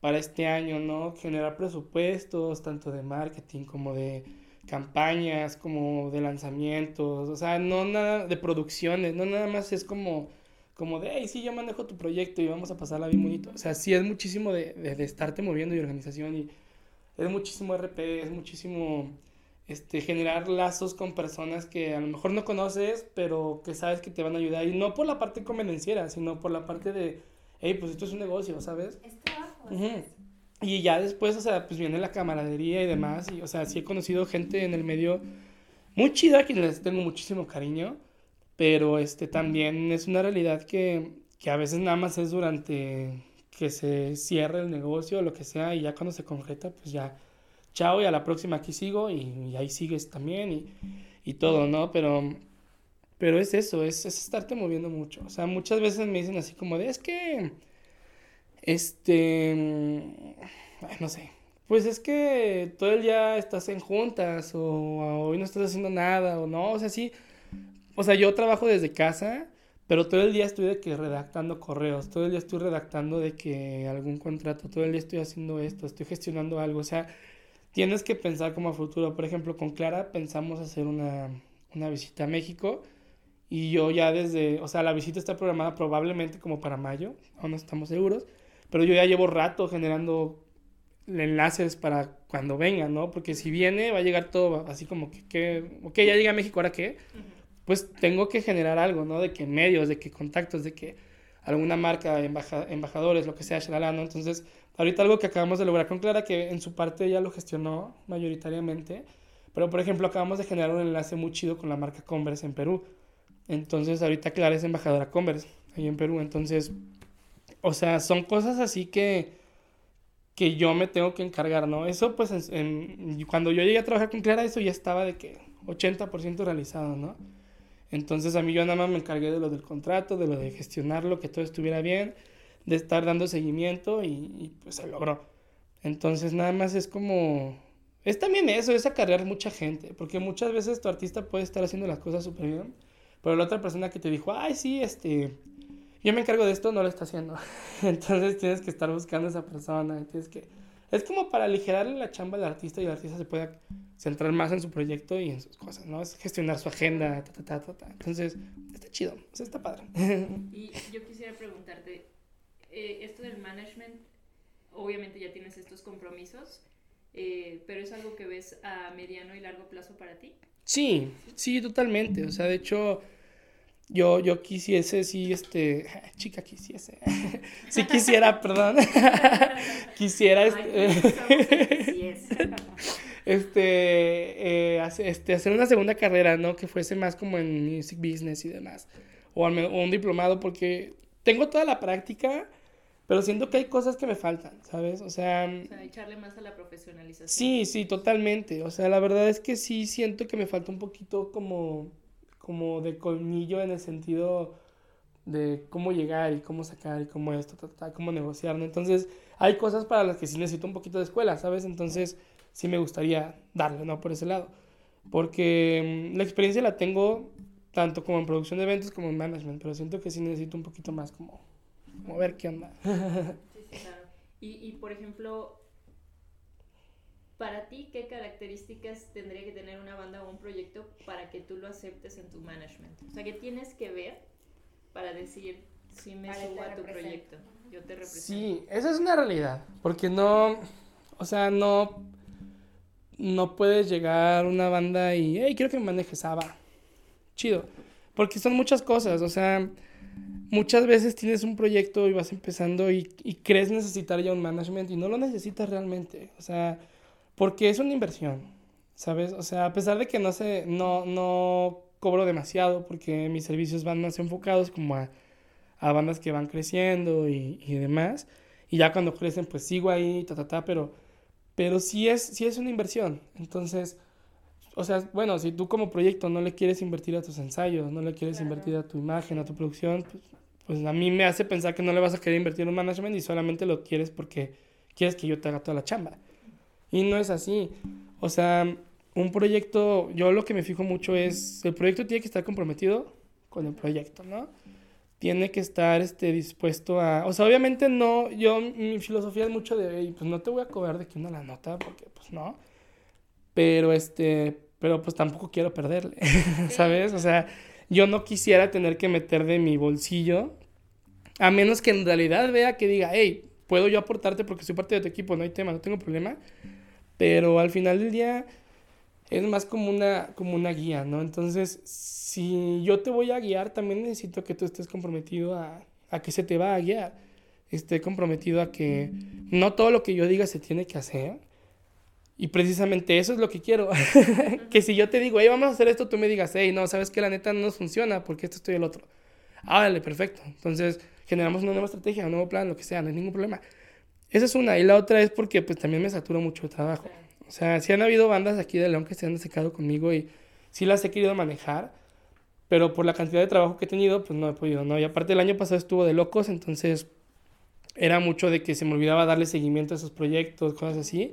para este año, ¿no? Generar presupuestos, tanto de marketing como de campañas, como de lanzamientos, o sea, no nada de producciones, no nada más es como como de, hey, sí, yo manejo tu proyecto y vamos a pasarla bien bonito. O sea, sí es muchísimo de, de, de estarte moviendo y organización y, es muchísimo RP, es muchísimo este, generar lazos con personas que a lo mejor no conoces, pero que sabes que te van a ayudar. Y no por la parte convenenciera, sino por la parte de, hey, pues esto es un negocio, ¿sabes? Es trabajo. Y ya después, o sea, pues viene la camaradería y demás. Y, o sea, sí he conocido gente en el medio muy chida, a quienes les tengo muchísimo cariño. Pero este también es una realidad que, que a veces nada más es durante que se cierre el negocio lo que sea. Y ya cuando se concreta, pues ya, chao y a la próxima aquí sigo. Y, y ahí sigues también y, y todo, ¿no? Pero pero es eso, es, es, estarte moviendo mucho. O sea, muchas veces me dicen así como de, es que, este, no sé, pues es que todo el día estás en juntas o, o, hoy no estás haciendo nada o no, o sea, sí. O sea, yo trabajo desde casa, pero todo el día estoy de que redactando correos, todo el día estoy redactando de que algún contrato, todo el día estoy haciendo esto, estoy gestionando algo, o sea, tienes que pensar como a futuro. Por ejemplo, con Clara pensamos hacer una, una visita a México y yo ya desde, o sea, la visita está programada probablemente como para mayo, aún no estamos seguros, pero yo ya llevo rato generando enlaces para cuando venga, ¿no? Porque si viene va a llegar todo así como que, que ok, ya llegué a México, ¿ahora qué? Pues tengo que generar algo, ¿no? De que medios, de que contactos, de que alguna marca, embaja, embajadores, lo que sea, shalala, ¿no? Entonces, ahorita algo que acabamos de lograr con Clara, que en su parte ya lo gestionó mayoritariamente, pero por ejemplo acabamos de generar un enlace muy chido con la marca Converse en Perú. Entonces, ahorita Clara es embajadora Converse, ahí en Perú. Entonces, o sea, son cosas así que, que yo me tengo que encargar, ¿no? Eso, pues, cuando yo llegué a trabajar con Clara, eso ya estaba de que 80% realizado, ¿no? Entonces, a mí yo nada más me encargué de lo del contrato, de lo de gestionarlo, que todo estuviera bien, de estar dando seguimiento y, pues se logró. Entonces, nada más es como... Es también eso, es acarrear mucha gente, porque muchas veces tu artista puede estar haciendo las cosas súper bien, pero la otra persona que te dijo, ay, sí, este, yo me encargo de esto, no lo está haciendo. Entonces tienes que estar buscando a esa persona, tienes que... Es como para aligerarle la chamba al artista y el artista se pueda centrar más en su proyecto y en sus cosas, ¿no? Es gestionar su agenda, ta, ta, ta, ta, ta. Entonces, está chido, o sea, está padre. Y yo quisiera preguntarte, eh, esto del management, obviamente ya tienes estos compromisos, eh, pero es algo que ves a mediano y largo plazo para ti. Sí, sí, totalmente. O sea, de hecho, yo, yo quisiese, sí, este, chica quisiese, sí quisiera, perdón, quisiera, este, este, eh, este, hacer una segunda carrera, ¿no? Que fuese más como en music business y demás, o, al, o un diplomado, porque tengo toda la práctica, pero siento que hay cosas que me faltan, ¿sabes? O sea... O sea, echarle más a la profesionalización. Sí, sí, totalmente. O sea, la verdad es que sí siento que me falta un poquito como, como de colmillo en el sentido de cómo llegar y cómo sacar y cómo esto, cómo negociar, ¿no? Entonces, hay cosas para las que sí necesito un poquito de escuela, ¿sabes? Entonces, sí me gustaría darle, ¿no? Por ese lado. Porque um, la experiencia la tengo tanto como en producción de eventos como en management, pero siento que sí necesito un poquito más como como ver qué onda. Sí, sí, claro. Y, y por ejemplo, para ti, ¿qué características tendría que tener una banda o un proyecto para que tú lo aceptes en tu management? O sea, ¿qué tienes que ver para decir, sí me Vale, subo a tu represento. proyecto? Yo te represento. Sí, esa es una realidad, porque no, o sea, no, no puedes llegar una banda y, hey, quiero que me manejes, ah, va, chido, porque son muchas cosas, o sea, muchas veces tienes un proyecto y vas empezando y, y crees necesitar ya un management y no lo necesitas realmente, o sea, porque es una inversión, ¿sabes? O sea, a pesar de que no sé, no, no cobro demasiado porque mis servicios van más enfocados como a, a bandas que van creciendo y, y demás, y ya cuando crecen pues sigo ahí, ta, ta, ta, pero, pero sí es, sí es una inversión, entonces... O sea, bueno, si tú como proyecto no le quieres invertir a tus ensayos, no le quieres Claro. invertir a tu imagen, a tu producción, pues, pues a mí me hace pensar que no le vas a querer invertir en un management y solamente lo quieres porque quieres que yo te haga toda la chamba. Y no es así. O sea, un proyecto, yo lo que me fijo mucho es, el proyecto tiene que estar comprometido con el proyecto, ¿no? Tiene que estar este, dispuesto a... O sea, obviamente no, yo, mi filosofía es mucho de, "Ey, pues no te voy a cobrar de que una la nota, porque pues no. Pero este, pero pues tampoco quiero perderle, ¿sabes? O sea, yo no quisiera tener que meter de mi bolsillo, a menos que en realidad vea que diga, hey, puedo yo aportarte porque soy parte de tu equipo, no hay tema, no tengo problema. Pero al final del día es más como una, como una guía, ¿no? Entonces, si yo te voy a guiar, también necesito que tú estés comprometido a, a que se te va a guiar. esté comprometido a que no todo lo que yo diga se tiene que hacer. Y precisamente eso es lo que quiero. que si yo te digo, hey, vamos a hacer esto, tú me digas, hey, no, sabes que la neta no nos funciona porque esto, estoy el otro. Ah, perfecto. Entonces generamos una nueva estrategia, un nuevo plan, lo que sea, no hay ningún problema. Esa es una. Y la otra es porque pues también me saturo mucho de trabajo. O sea, sí han habido bandas aquí de León que se han secado conmigo y sí las he querido manejar, pero por la cantidad de trabajo que he tenido, pues no he podido, ¿no? Y aparte el año pasado estuvo de locos, entonces era mucho de que se me olvidaba darle seguimiento a esos proyectos, cosas así.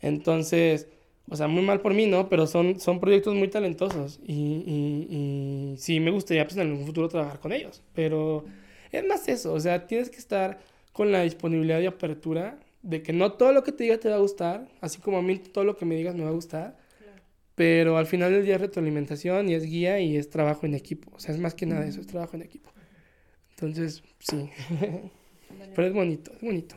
Entonces, o sea, muy mal por mí, ¿no? Pero son, son proyectos muy talentosos y, y, y sí me gustaría pues en algún futuro trabajar con ellos, pero es más eso, o sea, tienes que estar con la disponibilidad y apertura de que no todo lo que te diga te va a gustar, así como a mí todo lo que me digas me va a gustar, pero al final del día es retroalimentación y es guía y es trabajo en equipo, o sea, es más que nada eso, es trabajo en equipo. Entonces, sí. Pero es bonito, es bonito.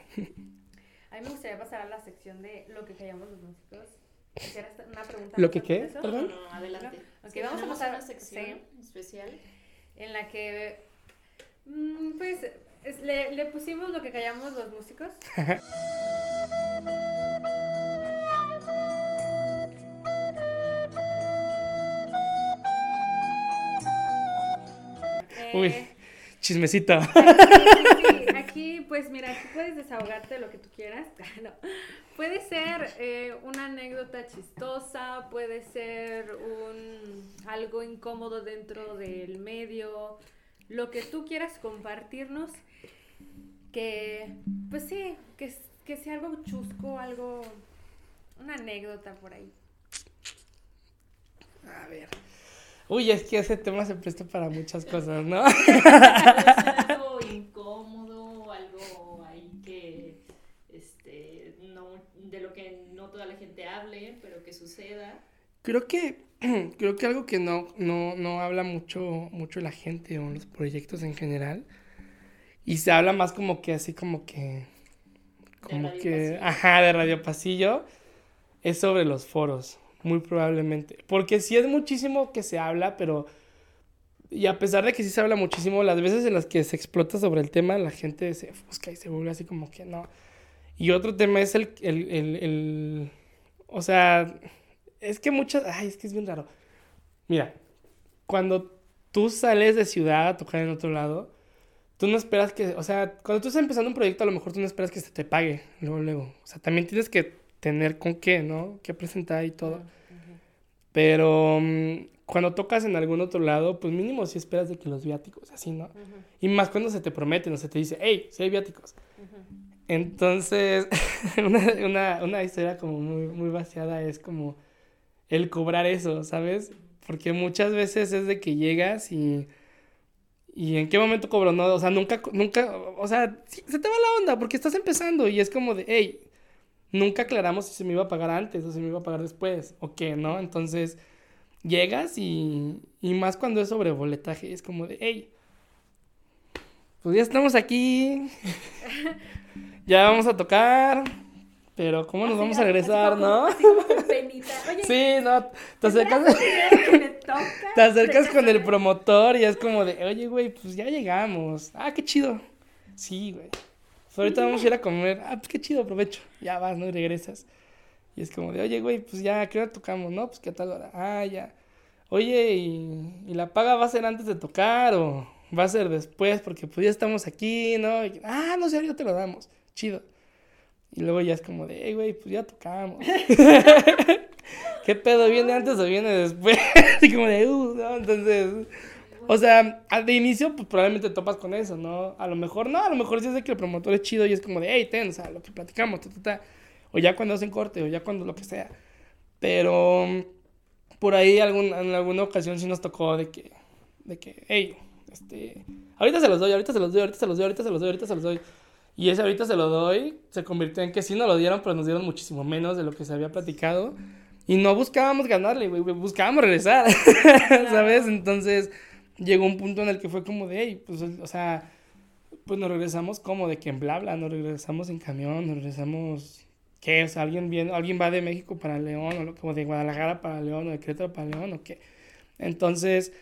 A mí me gustaría pasar a la sección de lo que callamos los músicos. ¿Quieres una pregunta? ¿Lo que qué? eso? ¿Perdón? No, no, adelante. Ok, Sí, vamos a pasar una sección sí, especial. en la que, es- le, le pusimos lo que callamos los músicos. Uy, Eh, chismecito. Sí, aquí, pues mira, aquí puedes desahogarte de lo que tú quieras. No. Puede ser eh, una anécdota chistosa, puede ser un algo incómodo dentro del medio, lo que tú quieras compartirnos, que, pues sí, que, que sea algo chusco, algo, una anécdota por ahí. A ver. Uy, es que ese tema se presta para muchas cosas, ¿no? Algo incómodo, algo ahí que, este, no, de lo que no toda la gente hable, pero que suceda. Creo que, creo que algo que no, no, no habla mucho, mucho la gente o los proyectos en general. Y se habla más como que así como que. Como que. Pasillo. Ajá, de Radio Pasillo. Es sobre los foros. Muy probablemente. Porque sí es muchísimo que se habla, pero. Y a pesar de que sí se habla muchísimo, las veces en las que se explota sobre el tema, la gente se busca y se vuelve así como que no. Y otro tema es el, el, el, el- o sea, es que muchas, ay, es que es bien raro. Mira, cuando tú sales de ciudad a tocar en otro lado, tú no esperas que, o sea, cuando tú estás empezando un proyecto, a lo mejor tú no esperas que se te pague luego, luego. O sea, también tienes que tener con qué, ¿no? Qué presentar y todo. Pero mm, cuando tocas en algún otro lado, pues mínimo si esperas de que los viáticos, así, ¿no? Y más cuando se te prometen o se te dice, hey, si hay viáticos. Entonces, una, una, una historia como muy, muy vaciada es como el cobrar eso, ¿sabes? Porque muchas veces es de que llegas y... ¿Y en qué momento cobro? No, o sea, nunca, nunca, o sea, se te va la onda porque estás empezando y es como de, hey, nunca aclaramos si se me iba a pagar antes o se me iba a pagar después o qué, ¿no? Entonces, llegas y, y más cuando es sobre boletaje, es como de, hey, pues ya estamos aquí, ya vamos a tocar, pero ¿cómo nos Así vamos a regresar, así no? como- así como penita. Oye, Sí, no, te ¿tendrás acercas, que me toca? te acercas con el promotor y es como de, oye, güey, pues ya llegamos, ah, qué chido, sí, güey, pues ahorita vamos a ir a comer, ah, pues qué chido, aprovecho, ya vas, ¿no? Y regresas. Y es como de, oye, güey, pues ya, ¿qué hora tocamos? No, pues qué tal hora, ah, ya. Oye, ¿y, y la paga va a ser antes de tocar o va a ser después? Porque pues ya estamos aquí, ¿no? Y, ah, no sé, ya te lo damos, chido. Y luego ya es como de, hey, güey, pues ya tocamos. ¿Qué pedo? ¿Viene antes o viene después? Así como de, uh, ¿no? Entonces, o sea, de inicio, pues probablemente topas con eso, ¿no? A lo mejor no, a lo mejor sí es de que el promotor es chido y es como de, hey, ten, o sea, lo que platicamos, ta, ta, ta. O ya cuando hacen corte, o ya cuando lo que sea. Pero por ahí algún, en alguna ocasión sí nos tocó de que, de que, hey, este, ahorita se los doy, ahorita se los doy, ahorita se los doy, ahorita se los doy, ahorita se los doy. Y ese ahorita se lo doy se convirtió en que sí nos lo dieron, pero nos dieron muchísimo menos de lo que se había platicado. Y no buscábamos ganarle, güey, buscábamos regresar, ¿sabes? Entonces llegó un punto en el que fue como de, hey, pues, o sea, pues nos regresamos como de que en bla bla, nos regresamos en camión, nos regresamos, ¿qué? O sea, alguien viene, alguien va de México para León, o, lo- o de Guadalajara para León, o de Querétaro para León, o qué. Entonces,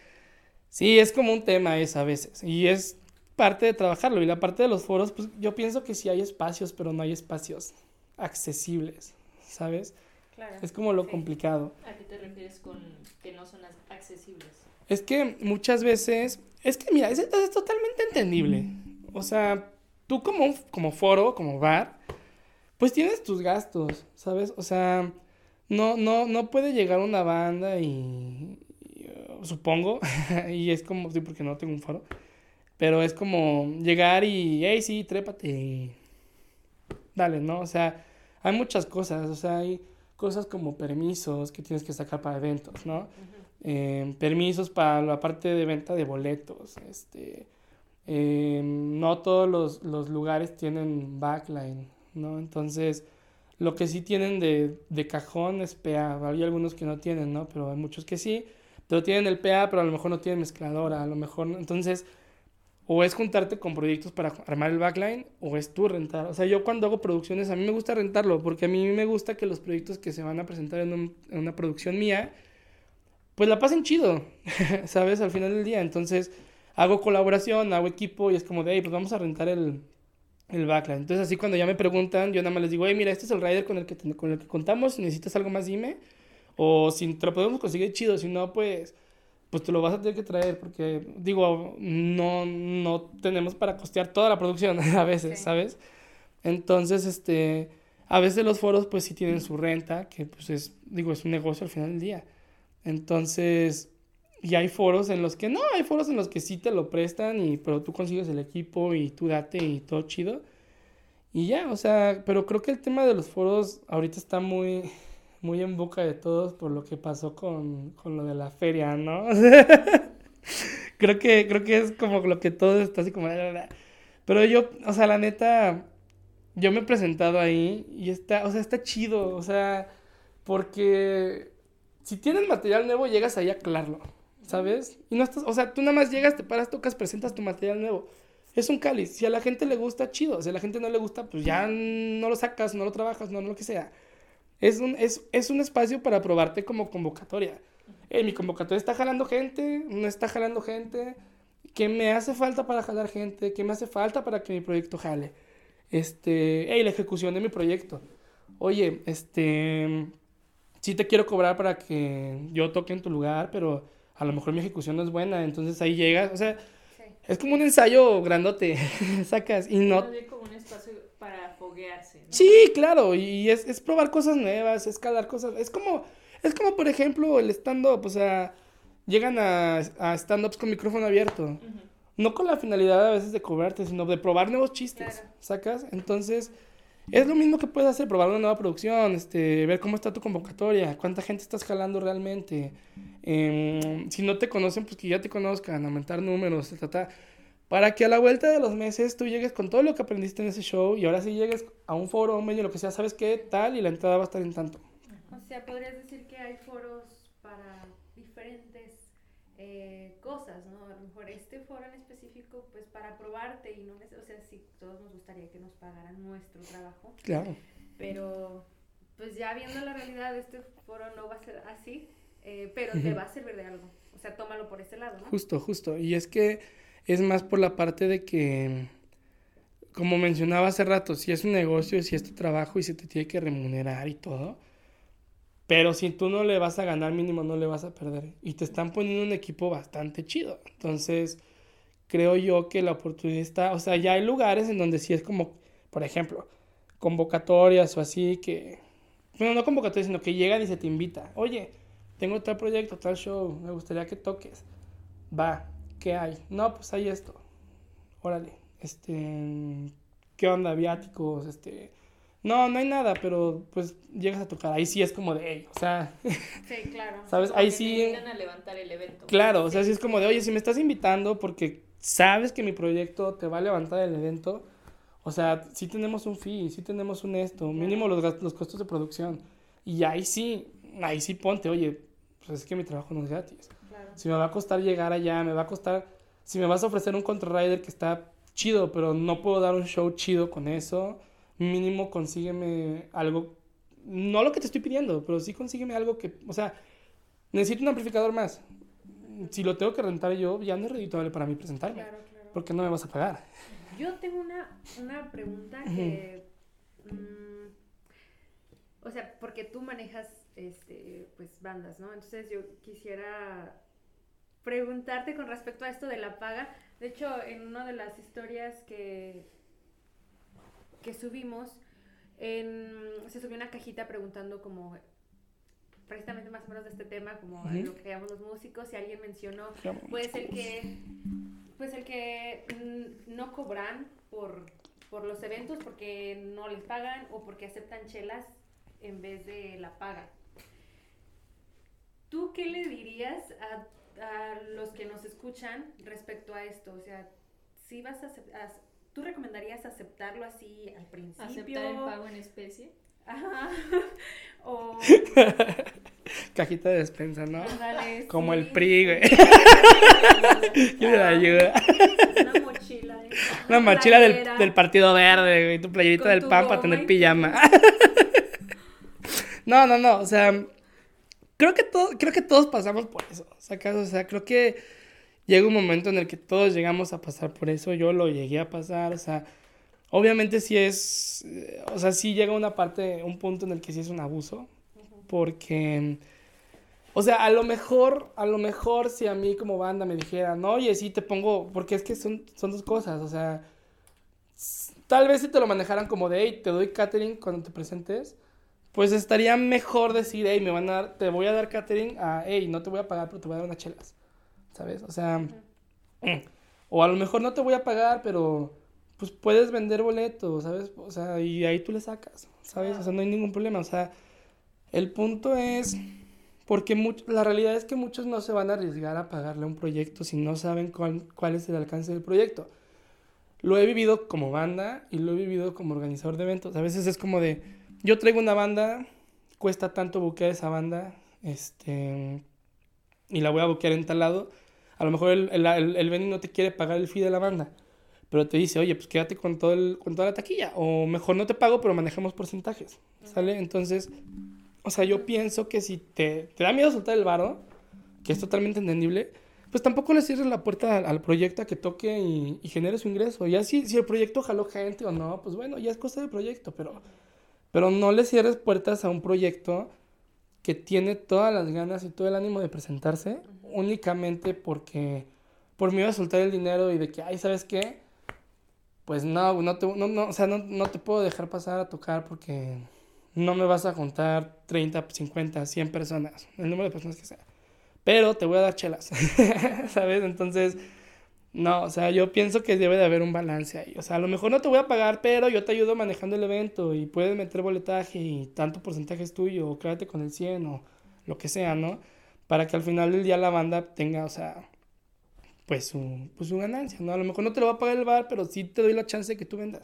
sí, es como un tema eso a veces. Y es parte de trabajarlo. Y la parte de los foros, pues yo pienso que sí hay espacios, pero no hay espacios accesibles, ¿sabes? Claro. Es como lo Sí. complicado. ¿A qué te refieres con que no son accesibles? Es que muchas veces, es que mira, es, es totalmente entendible. O sea, tú como, como foro, como bar, pues tienes tus gastos, ¿sabes? O sea, no, no, no puede llegar una banda y, y, uh, supongo, y es como, sí, porque no tengo un foro, pero es como llegar y, hey, sí, trépate y dale, ¿no? O sea, hay muchas cosas, o sea, hay cosas como permisos que tienes que sacar para eventos, ¿no? Eh, permisos para la parte de venta de boletos. Este, eh, no todos los, los lugares tienen backline, ¿no? Entonces, lo que sí tienen de, de cajón es PA. Hay algunos que no tienen, ¿no? Pero hay muchos que sí. Pero tienen el PA, pero a lo mejor no tienen mezcladora, a lo mejor. Entonces, o es juntarte con proyectos para armar el backline, o es tú rentar. O sea, yo cuando hago producciones, a mí me gusta rentarlo, porque a mí me gusta que los proyectos que se van a presentar en, un- en una producción mía, pues la pasen chido, ¿sabes? Al final del día. Entonces, hago colaboración, hago equipo y es como de, hey, pues vamos a rentar el, el backline. Entonces, así cuando ya me preguntan, yo nada más les digo, hey, mira, este es el rider con el que, con el que contamos, si necesitas algo más, dime. O si te lo podemos conseguir chido, si no, pues, pues te lo vas a tener que traer, porque, digo, no, no tenemos para costear toda la producción a veces, Sí. ¿sabes? Entonces, este, a veces los foros, pues sí tienen su renta, que pues es, digo, es un negocio al final del día. Entonces, y hay foros en los que no, hay foros en los que sí te lo prestan, y, pero tú consigues el equipo y tú date y todo chido. Y ya, o sea, pero creo que el tema de los foros ahorita está muy, muy en boca de todos por lo que pasó con, con lo de la feria, ¿no? creo que, creo que es como lo que todo está así como... Pero yo, o sea, la neta, yo me he presentado ahí y está, o sea, está chido, o sea, porque si tienes material nuevo, llegas ahí a aclararlo, ¿sabes? Y no estás, o sea, tú nada más llegas, te paras, tocas, presentas tu material nuevo. Es un cáliz. Si a la gente le gusta, chido. Si a la gente no le gusta, pues ya no lo sacas, no lo trabajas, no lo que sea. Es un, es, es un espacio para probarte como convocatoria. Eh, mi convocatoria está jalando gente, no está jalando gente. ¿Qué me hace falta para jalar gente? ¿Qué me hace falta para que mi proyecto jale? Este, hey, la ejecución de mi proyecto. Oye, este, sí te quiero cobrar para que yo toque en tu lugar, pero a lo mejor mi ejecución no es buena, entonces ahí llegas, o sea, Sí. es como un ensayo grandote, sacas y no... Como un espacio foguearse, ¿no? Sí, claro, y es, es probar cosas nuevas, es calar cosas, es como, es como por ejemplo el stand-up, o sea, llegan a, a stand-ups con micrófono abierto, no con la finalidad a veces de cobrarte, sino de probar nuevos chistes, Claro. ¿sacas? Entonces, es lo mismo que puedes hacer, probar una nueva producción, este, ver cómo está tu convocatoria, cuánta gente estás jalando realmente. Em, si no te conocen, pues que ya te conozcan, aumentar números, ta, ta, ta, para que a la vuelta de los meses tú llegues con todo lo que aprendiste en ese show y ahora sí llegues a un foro, un medio, lo que sea, ¿sabes qué? Tal, y la entrada va a estar en tanto. O sea, podrías decir que hay foros para diferentes eh, cosas, ¿no? A lo mejor este foro en específico, pues para probarte y no, o sea, sí, todos nos gustaría que nos pagaran nuestro trabajo, Claro. pero pues ya viendo la realidad, este foro no va a ser así, eh, pero te va a servir de algo. O sea, tómalo por ese lado, ¿no? Justo, justo. Y es que es más por la parte de que, como mencionaba hace rato, si es un negocio, si es tu trabajo y se te tiene que remunerar y todo. Pero si tú no le vas a ganar mínimo, no le vas a perder. Y te están poniendo un equipo bastante chido. Entonces, creo yo que la oportunidad está, o sea, ya hay lugares en donde sí es como, por ejemplo, convocatorias o así que, bueno, no convocatorias, sino que llegan y se te invita. Oye, tengo tal proyecto, tal show, me gustaría que toques. Va, ¿qué hay? No, pues hay esto. Órale, este, ¿qué onda? Viáticos, este. No, no hay nada, pero pues llegas a tocar. Ahí sí es como de, hey, o sea, Sí, claro. ¿sabes? Ahí te sí. invitan a levantar el evento. Claro, o sea, sí es como de, oye, si me estás invitando porque sabes que mi proyecto te va a levantar el evento, o sea, sí tenemos un fee, sí tenemos un esto, mínimo los, los costos de producción. Y ahí sí, ahí sí ponte, oye, pues es que mi trabajo no es gratis. Si me va a costar llegar allá, me va a costar, si me vas a ofrecer un contrarider que está chido, pero no puedo dar un show chido con eso, mínimo consígueme algo, no lo que te estoy pidiendo, pero sí consígueme algo que, o sea, necesito un amplificador más. Si lo tengo que rentar yo, ya no es redituable para mí presentarme. Claro, claro. porque no me vas a pagar. Yo tengo una, una pregunta que... mm, o sea, porque tú manejas este, pues, bandas, ¿no? Entonces yo quisiera preguntarte con respecto a esto de la paga. De hecho, en una de las historias que, que subimos, en- se subió una cajita preguntando como precisamente más o menos de este tema, como lo que llamamos los músicos, y alguien mencionó pues el que pues el que no cobran por, por los eventos porque no les pagan o porque aceptan chelas en vez de la paga. ¿Tú qué le dirías a, a los que nos escuchan respecto a esto? O sea, si vas a, a- ¿tú recomendarías aceptarlo así al principio? Aceptar el pago en especie. Ajá. o Cajita de despensa, ¿no? Como el sí. PRI, güey. Yo le ayuda. Una mochila. ¿eh? Una mochila del, Partido Verde, güey. Tu playerita Con del tu PAN para tener pijama. No, no, no. O sea, creo que, todo, creo que todos pasamos por eso. ¿sacas? O sea, creo que llega un momento en el que todos llegamos a pasar por eso. Yo lo llegué a pasar. O sea, obviamente sí es. eh, O sea, sí llega una parte, un punto en el que sí es un abuso. Porque. O sea, a lo mejor, a lo mejor si a mí como banda me dijeran, oye, sí te pongo, porque es que son, son dos cosas, o sea, tal vez si te lo manejaran como de, hey, te doy catering cuando te presentes, pues estaría mejor decir, hey, me van a dar, te voy a dar catering a, hey, no te voy a pagar, pero te voy a dar unas chelas, ¿sabes? O sea, mm. o a lo mejor no te voy a pagar, pero pues puedes vender boletos, ¿sabes? O sea, y ahí tú le sacas, ¿sabes? O sea, no hay ningún problema, o sea, el punto es... Porque much- la realidad es que muchos no se van a arriesgar a pagarle a un proyecto si no saben cuál, cuál es el alcance del proyecto. Lo he vivido como banda y lo he vivido como organizador de eventos. A veces es como de, yo traigo una banda, cuesta tanto buquear esa banda, este, y la voy a buquear en tal lado. A lo mejor el, el, el, venue no te quiere pagar el fee de la banda, pero te dice, oye, pues quédate con, todo el, con toda la taquilla. O mejor no te pago, pero manejamos porcentajes, ¿sale? Entonces... O sea, yo pienso que si te, te da miedo soltar el varo, que es totalmente entendible, pues tampoco le cierres la puerta al, proyecto a que toque y, y genere su ingreso. Ya si, si el proyecto jaló gente o no, pues bueno, ya es cosa del proyecto, pero, pero no le cierres puertas a un proyecto que tiene todas las ganas y todo el ánimo de presentarse únicamente porque por miedo a soltar el dinero y de que, ay, ¿sabes qué? Pues no, no te, no, no, o sea, no, no te puedo dejar pasar a tocar porque no me vas a contar 30, 50, 100 personas, el número de personas que sea. Pero te voy a dar chelas, ¿sabes? Entonces, no, o sea, yo pienso que debe de haber un balance ahí. O sea, a lo mejor no te voy a pagar, pero yo te ayudo manejando el evento y puedes meter boletaje y tanto porcentaje es tuyo, o quédate con el 100 o lo que sea, ¿no? Para que al final del día la banda tenga, o sea, pues su, pues su ganancia, ¿no? A lo mejor no te lo va a pagar el bar, pero sí te doy la chance de que tú vendas.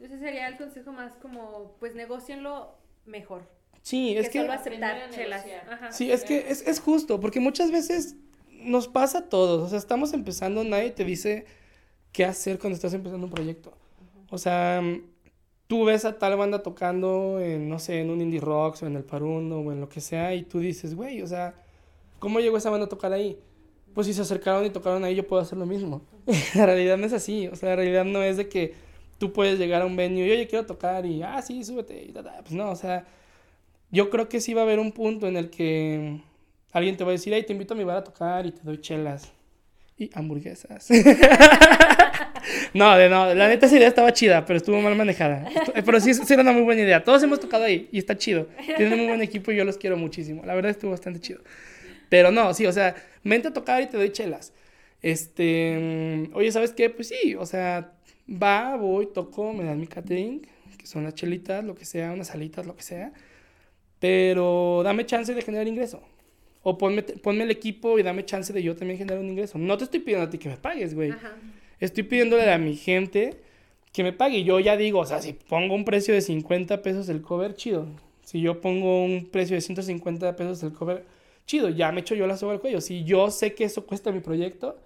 Entonces sería el consejo más como, pues negocienlo mejor. Sí, es que... solo aceptar chelas. Ajá. Sí, es que es, es justo, porque muchas veces nos pasa a todos. O sea, estamos empezando, nadie te dice qué hacer cuando estás empezando un proyecto. O sea, tú ves a tal banda tocando en, no sé, en un indie rocks o en el Parundo o en lo que sea, y tú dices, güey, o sea, ¿cómo llegó esa banda a tocar ahí? Pues si se acercaron y tocaron ahí, yo puedo hacer lo mismo. la realidad no es así. O sea, la realidad no es de que tú puedes llegar a un venue y, oye, quiero tocar y, ah, sí, súbete. Y ta, ta. Pues no, o sea, yo creo que sí va a haber un punto en el que alguien te va a decir, hey, te invito a mi bar a tocar y te doy chelas y hamburguesas. no, de no, la neta esa idea estaba chida, pero estuvo mal manejada. Pero sí, sí era una muy buena idea. Todos hemos tocado ahí y está chido. Tienen muy buen equipo y yo los quiero muchísimo. La verdad estuvo bastante chido. Pero no, sí, o sea, vente a tocar y te doy chelas. Este, mm, oye, ¿sabes qué? Pues sí, o sea, va, voy, toco, me dan mi catering, que son las chelitas, lo que sea, unas alitas, lo que sea. Pero dame chance de generar ingreso. O ponme, ponme el equipo y dame chance de yo también generar un ingreso. No te estoy pidiendo a ti que me pagues, güey. Ajá. Estoy pidiéndole a mi gente que me pague. Yo ya digo, o sea, si pongo un precio de 50 pesos el cover, chido. Si yo pongo un precio de 150 pesos el cover, chido. Ya me echo yo la soga al cuello. Si yo sé que eso cuesta mi proyecto,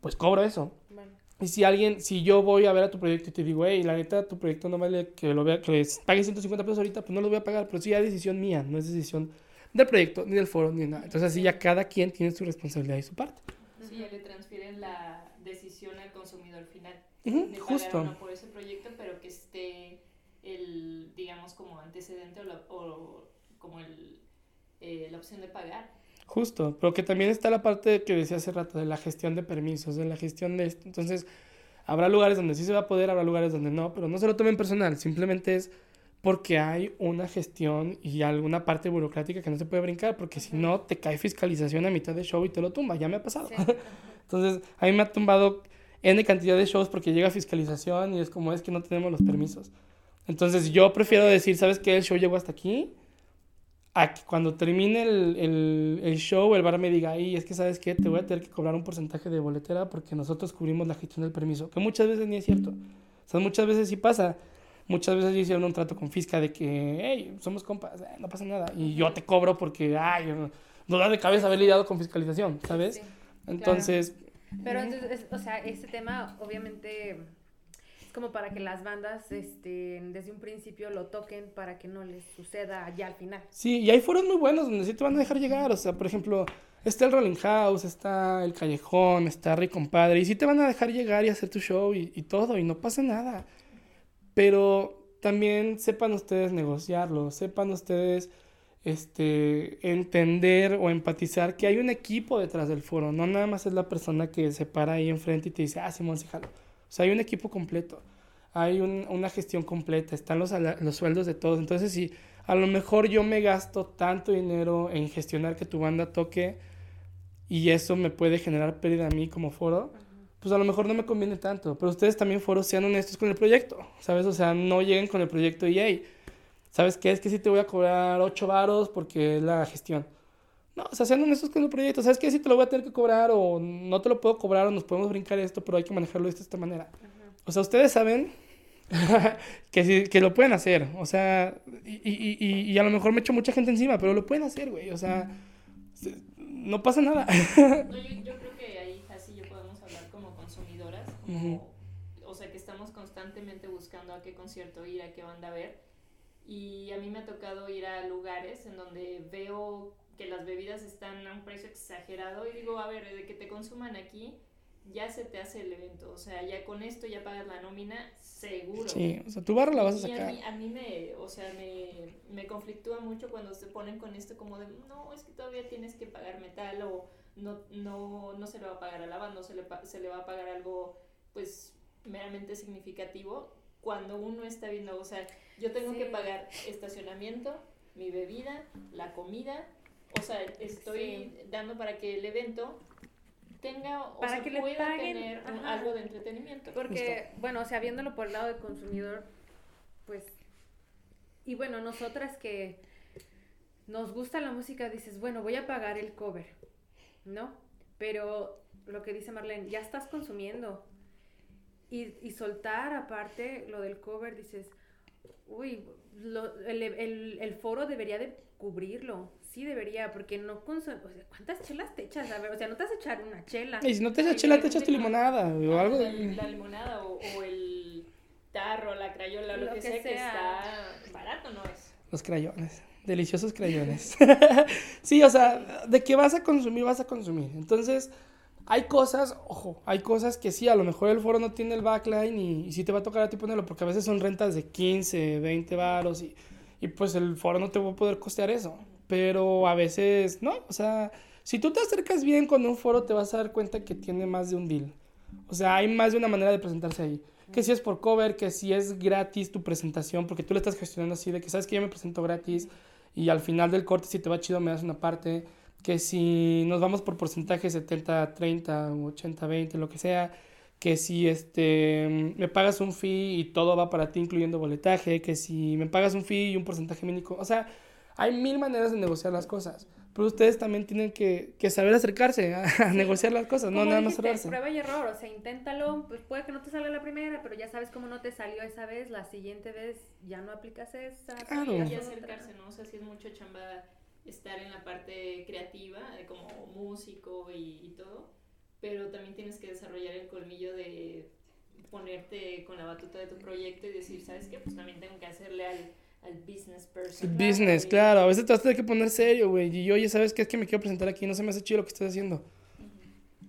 pues cobro eso. Bueno. Y si alguien, si yo voy a ver a tu proyecto y te digo, hey, la neta, tu proyecto no vale que lo vea, que les pague 150 pesos ahorita, pues no lo voy a pagar. Pero sí ya es decisión mía, no es decisión del proyecto, ni del foro, ni nada. Entonces así ya cada quien tiene su responsabilidad y su parte. Sí, ya le transfieren la, de decisión al consumidor final. Ujú, de justo. o no por ese proyecto, pero que esté el, digamos, como antecedente o, la- o como el, eh, la opción de pagar. Justo, pero que también está la parte que decía hace rato de la gestión de permisos, de la gestión de esto. Entonces, habrá lugares donde sí se va a poder, habrá lugares donde no, pero no se lo tomen personal, simplemente es porque hay una gestión y alguna parte burocrática que no se puede brincar, porque si no, te cae fiscalización a mitad de show y te lo tumba, ya me ha pasado. Sí. Entonces, a mí me ha tumbado N cantidad de shows porque llega fiscalización y es como es que no tenemos los permisos. Entonces, yo prefiero decir, ¿sabes qué? El show llegó hasta aquí. A que cuando termine el, el, el show, el bar me diga, y es que, ¿sabes qué? Te voy a tener que cobrar un porcentaje de boletera porque nosotros cubrimos la gestión del permiso. Que muchas veces ni es cierto. O sea, muchas veces sí pasa. Muchas veces hicieron un trato con Fisca de que, hey, somos compas, eh, no pasa nada. Y yo te cobro porque, ay, no da de cabeza haber lidiado con fiscalización, ¿sabes? Sí. Entonces, Pero entonces, es- o sea, este tema obviamente es como para que las bandas este, desde un principio lo toquen para que no les suceda ya al final. Sí, y hay foros muy buenos donde sí te van a dejar llegar. O sea, por ejemplo, está el Rolling House, está el Callejón, está Rey Compadre. Y sí te van a dejar llegar y hacer tu show y, y todo, y no pasa nada. Pero también sepan ustedes negociarlo, sepan ustedes este, entender o empatizar que hay un equipo detrás del foro. No nada más es la persona que se para ahí enfrente y te dice, ah, Simón, sí, jalo. O sea, hay un equipo completo. Hay un- una gestión completa, están los, los sueldos de todos. Entonces, si a lo mejor yo me gasto tanto dinero en gestionar que tu banda toque y eso me puede generar pérdida a mí como foro, pues a lo mejor no me conviene tanto. Pero ustedes también, foros, sean honestos con el proyecto, ¿sabes? O sea, no lleguen con el proyecto y, hey, ¿sabes qué? Es que sí te voy a cobrar 8 varos porque es la gestión. No, o sea, sean honestos con el proyecto. ¿Sabes qué? Si te lo voy a tener que cobrar o no te lo puedo cobrar o nos podemos brincar esto, pero hay que manejarlo de esta, manera. O sea, ustedes saben que, sí- que lo pueden hacer. O sea, y, y, y, y a lo mejor me echo mucha gente encima, pero lo pueden hacer, güey. O sea, se- no pasa nada. No, yo, yo creo que ahí así yo podemos hablar como como, o sea que estamos constantemente buscando a qué concierto ir, a qué banda ver. Y a mí me ha tocado ir a lugares en donde veo que las bebidas están a un precio exagerado y digo, a ver, de que te consuman aquí, ya se te hace el evento. O sea, ya con esto ya pagas la nómina, seguro. Sí, o sea, tu barro la vas a Y a sacar. mí, a mí me, o sea, me, me conflictúa mucho cuando se ponen con esto como de, no, es que todavía tienes que pagar metal o no, no, no se le va a pagar a la banda, no se le, se le va a pagar algo, pues, meramente significativo cuando uno está viendo, o sea, yo tengo Sí. que pagar estacionamiento, mi bebida, la comida, o sea, estoy Sí. dando para que el evento tenga, o Para sea, que le pueda paguen, tener ajá. algo de entretenimiento. Porque, bueno, o sea, viéndolo por el lado del consumidor, pues, y bueno, nosotras que nos gusta la música, dices, bueno, voy a pagar el cover, ¿no? Pero lo que dice Marlene, ya estás consumiendo. Y, y soltar aparte lo del cover, dices, uy, lo- el, el- el foro debería de cubrirlo. Sí debería, porque no consume, o sea, ¿cuántas chelas te echas? A ver, o sea, no te vas a echar una chela. Y si no te echas chela, te echas tu limonada o algo. La, de- la limonada o, o el tarro, la crayola, lo, Lo que, que sea, que está barato, ¿no es? Los crayones. Deliciosos crayones. sí, o sea, de que vas a consumir, vas a consumir. Entonces, hay cosas, ojo, hay cosas que sí, a lo mejor el foro no tiene el backline y, y sí te va a tocar a ti ponerlo, porque a veces son rentas de 15, 20 varos y, y pues el foro no te va a poder costear eso. Pero a veces, no, o sea, si tú te acercas bien con un foro, te vas a dar cuenta que tiene más de un deal. O sea, hay más de una manera de presentarse ahí. Que si es por cover, que si es gratis tu presentación, porque tú le estás gestionando así, de que sabes que yo me presento gratis y al final del corte, si te va chido, me das una parte. Que si nos vamos por porcentaje 70, 30, 80, 20, lo que sea. Que si este, me pagas un fee y todo va para ti, incluyendo boletaje. Que si me pagas un fee y un porcentaje mínimo. O sea, hay mil maneras de negociar las cosas. Pero ustedes también tienen que, que saber acercarse a, a negociar las cosas, no nada más dijiste, cerrarse. Prueba y error, o sea, inténtalo, pues puede que no te salga la primera, pero ya sabes cómo no te salió esa vez, la siguiente vez ya no aplicas esa. Claro. Y acercarse, ¿no? O sea, sí es mucho chamba estar en la parte creativa, de como músico y, y todo, pero también tienes que desarrollar el colmillo de ponerte con la batuta de tu proyecto y decir, ¿sabes qué? Pues también tengo que hacerle al, al business person. Business, claro. A veces te vas a tener que poner serio, güey. Y oye, ¿sabes qué? Es que me quiero presentar aquí. No se me hace chido lo que estás haciendo.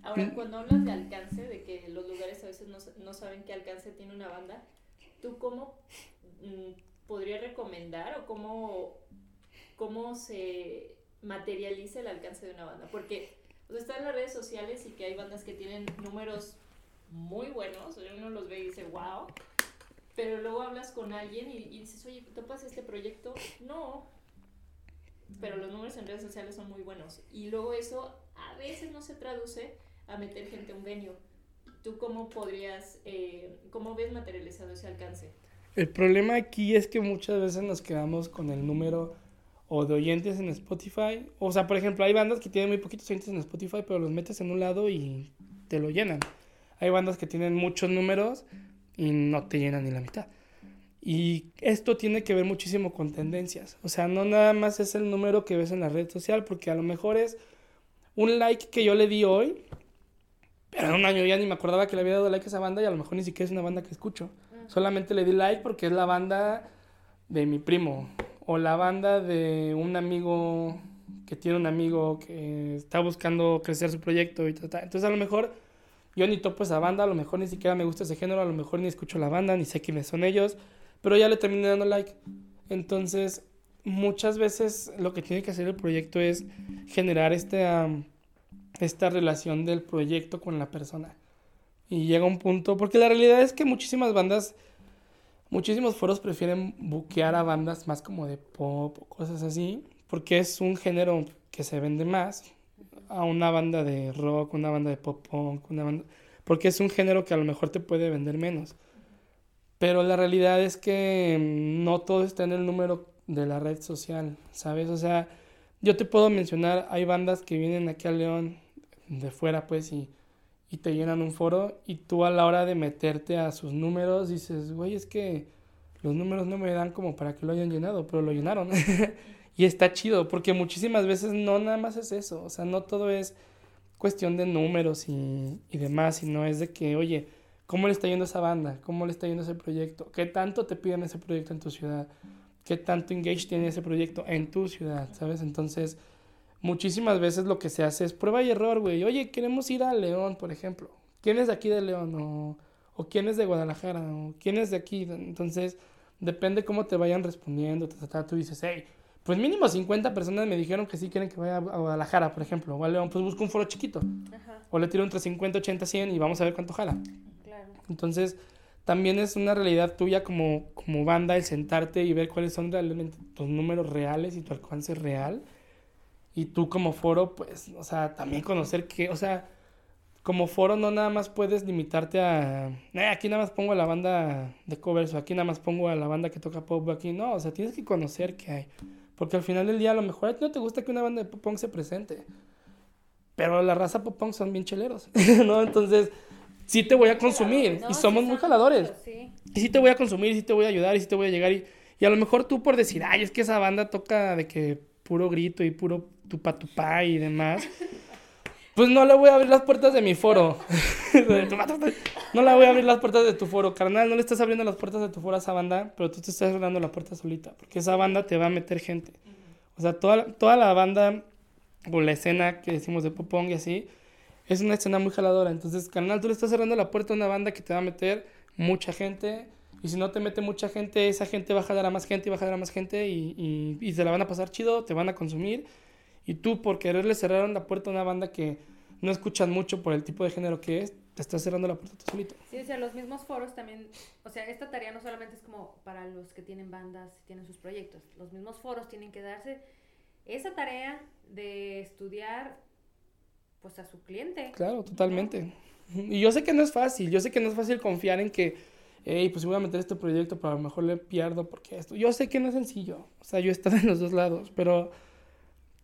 Ahora, Mm. cuando hablas de alcance, de que lo lugares a veces no, no saben qué alcance tiene una banda. ¿Tú cómo mm, podrías recomendar o cómo, cómo se materializa el alcance de una banda? Porque o sea, está en las redes sociales y que hay bandas que tienen números muy buenos, uno los ve y dice, wow, pero luego hablas con alguien y, y dices, oye, ¿topas este proyecto? No, pero los números en redes sociales son muy buenos. Y luego eso a veces no se traduce a meter gente a un venue. ¿Tú cómo podrías, eh, cómo ves materializado ese alcance? El problema aquí es que muchas veces nos quedamos con el número o de oyentes en Spotify. O sea, por ejemplo, hay bandas que tienen muy poquitos oyentes en Spotify, pero los metes en un lado y te lo llenan. Hay bandas que tienen muchos números y no te llenan ni la mitad. Y esto tiene que ver muchísimo con tendencias. O sea, no nada más es el número que ves en la red social, porque a lo mejor es un like que yo le di hoy, pero en un año ya ni me acordaba que le había dado like a esa banda y a lo mejor ni siquiera es una banda que escucho. Solamente le di like porque es la banda de mi primo o la banda de un amigo que tiene un amigo que está buscando crecer su proyecto y tal. Entonces a lo mejor yo ni topo esa banda, a lo mejor ni siquiera me gusta ese género, a lo mejor ni escucho la banda, ni sé quiénes son ellos, pero ya le terminé dando like. Entonces, muchas veces lo que tiene que hacer el proyecto es generar este, esta relación del proyecto con la persona. Y llega un punto, porque la realidad es que muchísimas bandas, muchísimos foros prefieren buquear a bandas más como de pop o cosas así, porque es un género que se vende más a una banda de rock, una banda de pop punk, una banda... Porque es un género que a lo mejor te puede vender menos. Pero la realidad es que no todo está en el número de la red social, ¿sabes? O sea, yo te puedo mencionar, hay bandas que vienen aquí a León de fuera, pues, y, y te llenan un foro, y tú a la hora de meterte a sus números dices, güey, es que los números no me dan como para que lo hayan llenado, pero lo llenaron. Y está chido, porque muchísimas veces no nada más es eso, o sea, no todo es cuestión de números y, y demás, sino es de que, oye, ¿cómo le está yendo esa banda? ¿Cómo le está yendo ese proyecto? ¿Qué tanto te piden ese proyecto en tu ciudad? ¿Qué tanto engage tiene ese proyecto en tu ciudad? ¿Sabes? Entonces, muchísimas veces lo que se hace es prueba y error, güey. Oye, queremos ir a León, por ejemplo. ¿Quién es de aquí de León? O, o quién es de Guadalajara? O quién es de aquí? Entonces, depende cómo te vayan respondiendo. Tú dices, hey, pues mínimo 50 personas me dijeron que sí quieren que vaya a Guadalajara, por ejemplo, o a León, pues busco un foro chiquito. O le tiro entre 50, 80, 100 y vamos a ver cuánto jala. Claro. Entonces, también es una realidad tuya como, como banda el sentarte y ver cuáles son realmente tus números reales y tu alcance real. Y tú como foro, pues, o sea, también conocer que, o sea, como foro no nada más puedes limitarte a, eh, aquí nada más pongo a la banda de covers o aquí nada más pongo a la banda que toca pop aquí, no, o sea, tienes que conocer que hay. Porque al final del día a lo mejor a ti no te gusta que una banda de pop punk se presente. Pero la raza pop punk son bien cheleros, ¿no? Entonces, sí te voy a consumir. y somos muy jaladores. Y sí te voy a consumir, y sí te voy a ayudar, y sí te voy a llegar. Y, y a lo mejor tú por decir, ay, es que esa banda toca de que puro grito y puro tupa tupa y demás. Pues no le voy a abrir las puertas de mi foro. no le voy a abrir las puertas de tu foro, carnal. No le estás abriendo las puertas de tu foro a esa banda, pero tú te estás cerrando la puerta solita. Porque esa banda te va a meter gente. O sea, toda, toda la banda o la escena que decimos de Popong y así, es una escena muy jaladora. Entonces, carnal, tú le estás cerrando la puerta a una banda que te va a meter mucha gente. Y si no te mete mucha gente, esa gente va a jalar a más gente y va a jalar a más gente y, y, y se la van a pasar chido, te van a consumir. Y tú, por quererle cerrar la puerta a una banda que no escuchan mucho por el tipo de género que es, te estás cerrando la puerta tú solito. Sí, o sea, los mismos foros también, o sea, esta tarea no solamente es como para los que tienen bandas y tienen sus proyectos, los mismos foros tienen que darse esa tarea de estudiar pues a su cliente. Claro, totalmente. Y yo sé que no es fácil, yo sé que no es fácil confiar en que, hey, pues voy a meter este proyecto, pero a lo mejor le pierdo porque esto. Yo sé que no es sencillo, o sea, yo he estado en los dos lados, pero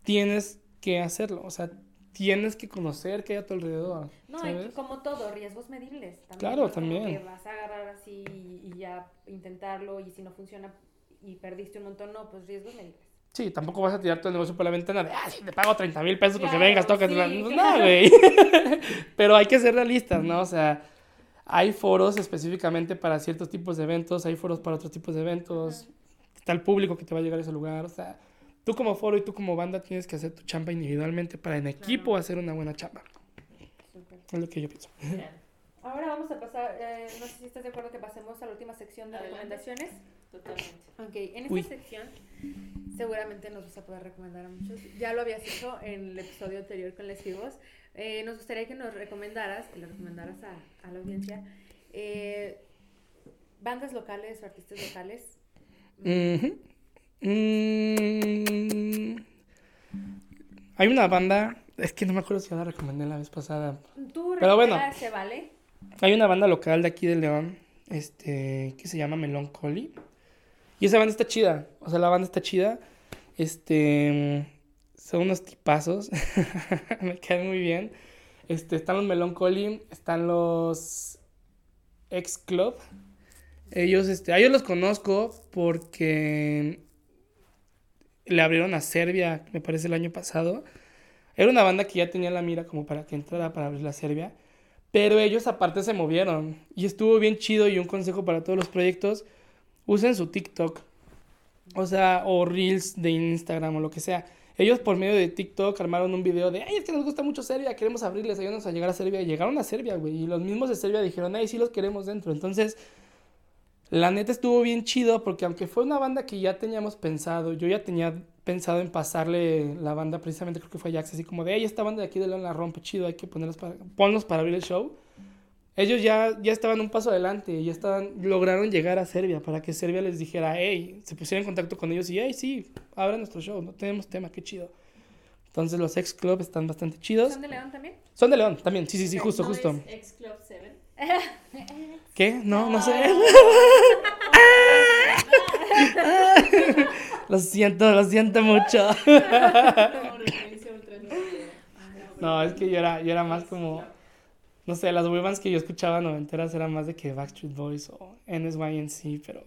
tienes que hacerlo, o sea, tienes que conocer qué hay a tu alrededor. No, y como todo, riesgos medibles. También, claro, también. Que vas a agarrar así y ya intentarlo y si no funciona y perdiste un montón, no, pues riesgos medibles. Sí, tampoco vas a tirar el negocio por la ventana de, ah, sí, te pago 30 mil pesos porque vengas, tocas. No, güey. Pero hay que ser realistas, ¿no? O sea, hay foros específicamente para ciertos tipos de eventos, hay foros para otros tipos de eventos, está el público que te va a llegar a ese lugar, o sea, tú como foro y tú como banda tienes que hacer tu chamba individualmente para en equipo hacer una buena chamba. Es lo que yo pienso. Ahora vamos a pasar, eh, no sé si estás de acuerdo que pasemos a la última sección de Adelante. recomendaciones. Totalmente. Ok, en esta Uy. sección seguramente nos vas a poder recomendar a muchos. Ya lo habías hecho en el episodio anterior con Les Vivos. Eh, nos gustaría que nos recomendaras, que le recomendaras a, a la audiencia, eh, bandas locales o artistas locales. Ujú. Mm. Hay una banda, es que no me acuerdo si la recomendé la vez pasada. Tú Pero bueno. se vale. Hay una banda local de aquí de León, este, que se llama Melancholy. Y esa banda está chida, o sea, la banda está chida. Este, son unos tipazos, me caen muy bien. Este, están los Melancholy, están los X Club. Ellos, este, a ellos los conozco porque le abrieron a Serbia, me parece el año pasado. Era una banda que ya tenía la mira como para que entrara para abrir la Serbia. Pero ellos aparte se movieron y estuvo bien chido y un consejo para todos los proyectos, usen su TikTok. O sea, o Reels de Instagram o lo que sea. Ellos por medio de TikTok armaron un video de, ay, es que nos gusta mucho Serbia, queremos abrirles, ayúdanos a llegar a Serbia. Y llegaron a Serbia, güey. Y los mismos de Serbia dijeron, ay, sí los queremos dentro. Entonces, la neta estuvo bien chido porque aunque fue una banda que ya teníamos pensado, yo ya tenía pensado en pasarle la banda, precisamente creo que fue Jax, así como de, hey, esta banda de aquí de León la rompe chido, hay que ponerlos para, ponlos para abrir el show. Ellos ya, ya estaban un paso adelante, ya estaban, lograron llegar a Serbia para que Serbia les dijera, hey, se pusieran en contacto con ellos y, hey, sí, abran nuestro show, no tenemos tema, qué chido. Entonces los ex club están bastante chidos. ¿Son de León también? Son de León también, sí, sí, sí, justo, ¿No justo. es X Club 7? ¿Qué? No, no sé. Lo siento, lo siento mucho. No, es que yo era, yo era más como, no sé, las boy bands que yo escuchaba noventeras eran más de que Backstreet Boys o NSYNC, pero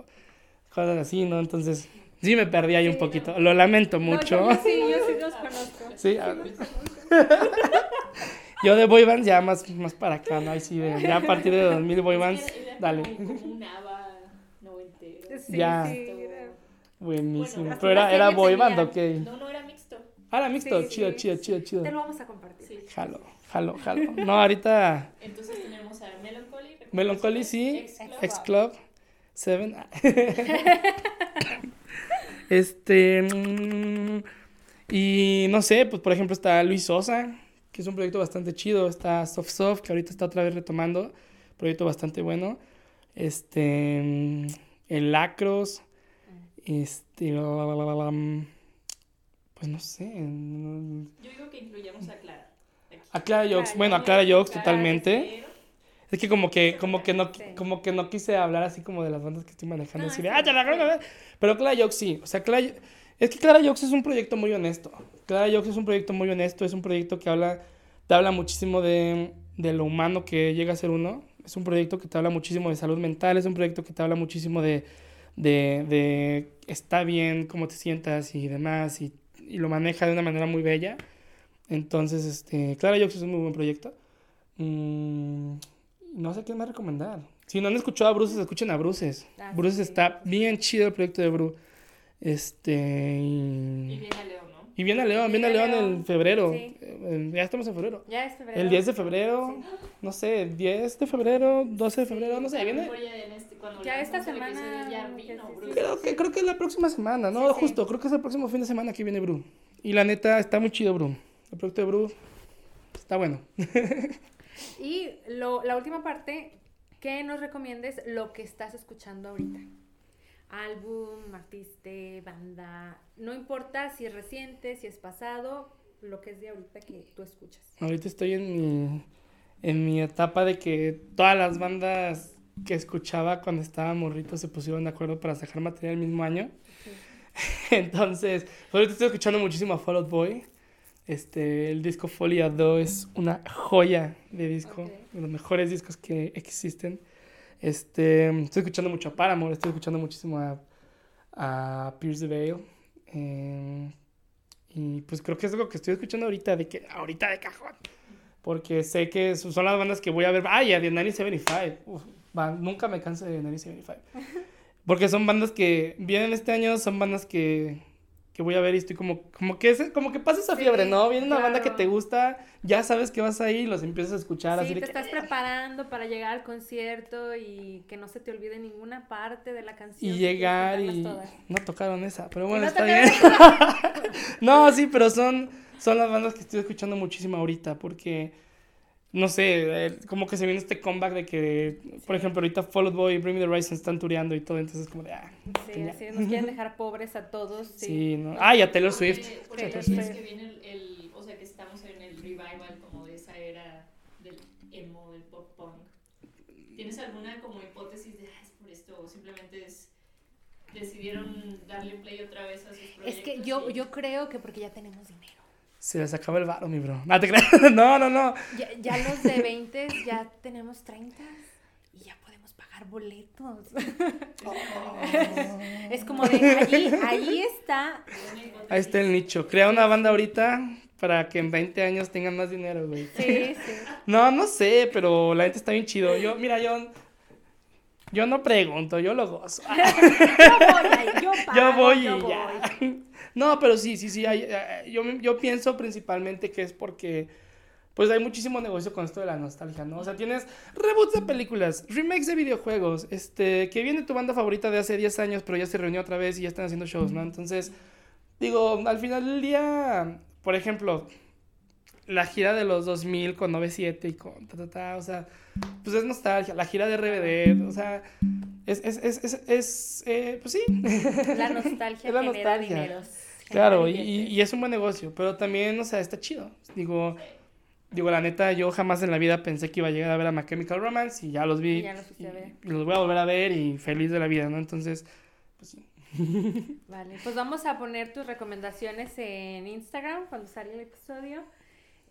cosas así, ¿no? Entonces, sí me perdí ahí un poquito. Lo lamento mucho. No, yo sí, yo sí los conozco. Sí, a- yo de boy bands ya más, más para acá, ¿no? Ahí sí, de- ya a partir de 2000 boy bands, dale. Como un ABBA noventero. Sí, Ya. sí, era- Buenísimo. Bueno, Pero era, era boy band, ¿ok? No, no era mixto. Ah, era mixto, Sí, chido, sí, chido, sí. chido, chido. Te lo vamos a compartir. Sí. Jalo, jalo, jalo. No, ahorita Entonces tenemos a Melancholy. Melancholy, sí. X Club. X Club 7. este. mm, Y no sé, pues por ejemplo está Luis Sosa, que es un proyecto bastante chido. Está Soft Soft, que ahorita está otra vez retomando. Proyecto bastante bueno. Este. mm, El Lacros. Este. mm, Pues no sé. Yo digo que incluyamos a Clara. aquí. A Clara Jokes. Bueno, a Clara Jokes totalmente. Es que como que, como que no, como que no quise hablar así como de las bandas que estoy manejando. No, así de, "Ah, ya la bien. creo que-". Pero Clara Jokes sí. O sea, Clara, es que Clara Jokes es un proyecto muy honesto. Clara Jokes es un proyecto muy honesto. Es un proyecto que habla, te habla muchísimo de, de lo humano que llega a ser uno. Es un proyecto que te habla muchísimo de salud mental. Es un proyecto que te habla muchísimo de, de, de está bien, cómo te sientas y demás. Y, y lo maneja de una manera muy bella. Entonces, este, Clara Jokes es un muy buen proyecto. Mm, no sé qué más recomendar. Si no han escuchado a Bruces, escuchen a Bruces. Ah, Bruces sí. está bien chido el proyecto de Bru. Este. Y viene León. Y viene a León, viene a Viene a León en León. febrero. Sí. Eh, Ya estamos en febrero. Ya es febrero. El 10 de febrero, no sé, 10 de febrero, 12 de febrero, no sé, viene. ya este- Ya esta semana, Ya vino. Creo que, creo que es la próxima semana, no, Sí, sí. justo, creo que es el próximo fin de semana que viene Bru. Y la neta, está muy chido Bru. El proyecto de Bru está bueno. Y lo, la última parte, que nos recomiendes lo que estás escuchando ahorita. Álbum, artista, banda, no importa si es reciente, si es pasado, lo que es de ahorita que tú escuchas. Ahorita estoy en mi, en mi etapa de que todas las bandas que escuchaba cuando estaba morrito se pusieron de acuerdo para sacar material el mismo año. Entonces, ahorita estoy escuchando muchísimo a Fall Out Boy. Este, el disco Folia 2 es una joya de disco, Ok. de los mejores discos que existen. Este, estoy escuchando mucho a Paramore, estoy escuchando muchísimo a, a Pierce the Veil. eh, y pues creo que es lo que estoy escuchando ahorita, de que ahorita de cajón. Porque sé que son las bandas que voy a ver. ¡Ay! a The 975. Uf, nunca me canso de The 975. Porque son bandas que vienen este año, son bandas que que voy a ver y estoy como, como que es, como que pasa esa fiebre, ¿no? Viene una banda que te gusta, ya sabes que vas ahí y los empiezas a escuchar, Sí, así te de que, estás preparando para llegar al concierto y que no se te olvide ninguna parte de la canción. y llegar y todas. no tocaron esa, pero bueno, no está bien. no, sí, pero son, son las bandas que estoy escuchando muchísimo ahorita porque, no sé, eh, como que se viene este comeback de que, por ejemplo, ahorita Fall Out Boy y Bring Me The Horizon están tureando y todo, entonces como de, ah, Sí, así nos quieren dejar pobres a todos. Sí. Sí, no. Ah, y a Taylor Porque- Swift. Porque Taylor decías Swift. que viene el, el- o sea, que estamos en el revival como de esa era del emo, del pop punk. ¿Tienes alguna como hipótesis de, ah, es por esto, o simplemente es, decidieron darle play otra vez a sus proyectos? Es que yo, y- yo creo que porque ya tenemos dinero. Se les acaba el varo, mi bro. No, te creas. No, no, no. Ya, ya los de 20 ya tenemos 30 y ya podemos pagar boletos. es como de allí, ahí está. Ahí está el nicho. Crea una banda ahorita para que en 20 años tengan más dinero, güey. Sí, sí. No, no sé, pero la gente está bien chido. Yo, mira, yo, yo no pregunto, yo lo gozo. Yo voy ahí, yo pago, Yo voy y yo ya. voy. No, pero sí, sí, sí. hay- eh, yo, yo pienso principalmente que es porque, pues hay muchísimo negocio con esto de la nostalgia, ¿no? O sea, tienes reboots de películas, remakes de videojuegos, este, que viene tu banda favorita de hace 10 años, pero ya se reunió otra vez y ya están haciendo shows, ¿no? Entonces, digo, al final del día, por ejemplo, la gira de los 2000 con 97 y con ta, ta, ta, o sea, pues es nostalgia, la gira de RBD, o sea, es, es, es, es, es, eh, pues sí. La nostalgia Es la genera nostalgia. dineros. Claro, y, y- y es un buen negocio, pero también, o sea, está chido. Digo, digo, la neta, yo jamás en la vida pensé que iba a llegar a ver a My Chemical Romance y ya los vi. Y ya los ver. y los voy a volver a ver y feliz de la vida, ¿no? Entonces, pues sí. Vale, pues vamos a poner tus recomendaciones en Instagram cuando salga el episodio.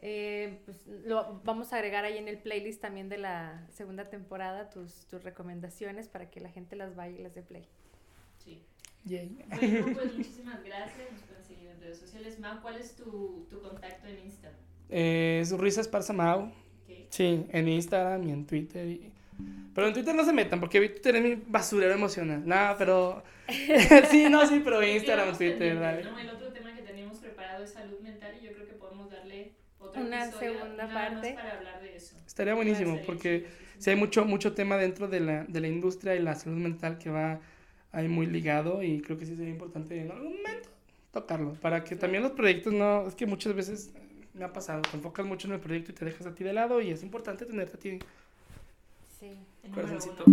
Eh, pues lo vamos a agregar ahí en el playlist también de la segunda temporada tus, tus recomendaciones para que la gente las vaya y las dé play. Sí. Yay. Bueno, pues muchísimas gracias. Nos pueden seguir en redes sociales. Mau, ¿cuál es tu, tu contacto en Instagram? Eh, su risa esparza Mau. Sí, en Instagram y en Twitter. y- Pero en Twitter no se metan porque Twitter es mi basurero emocional. Nada, pero. sí, no, sí, pero Instagram, Twitter, dale. ¿no? El otro tema que teníamos preparado es salud mental y yo creo que podemos darle otro Una episodio segunda nada más parte. para hablar de eso. Estaría buenísimo Estaría porque chido, sí, sí. sí hay mucho, mucho tema dentro de la, de la industria y la salud mental que va ahí muy ligado y creo que sí sería importante en algún momento tocarlo para que también los proyectos no, es que muchas veces me ha pasado, te enfocas mucho en el proyecto y te dejas a ti de lado y es importante tenerte a ti Sí. Corazoncito.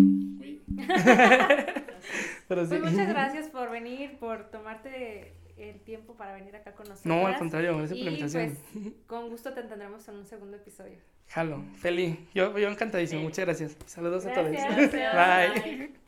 Pero sí. Pues muchas gracias por venir, por tomarte el tiempo para venir acá con nosotros. No, al contrario, gracias por la invitación. pues con gusto te tendremos en un segundo episodio. Jalo, feliz. Yo, yo encantadísimo, muchas gracias. Saludos a Gracias. todos. Gracias. Bye. Bye.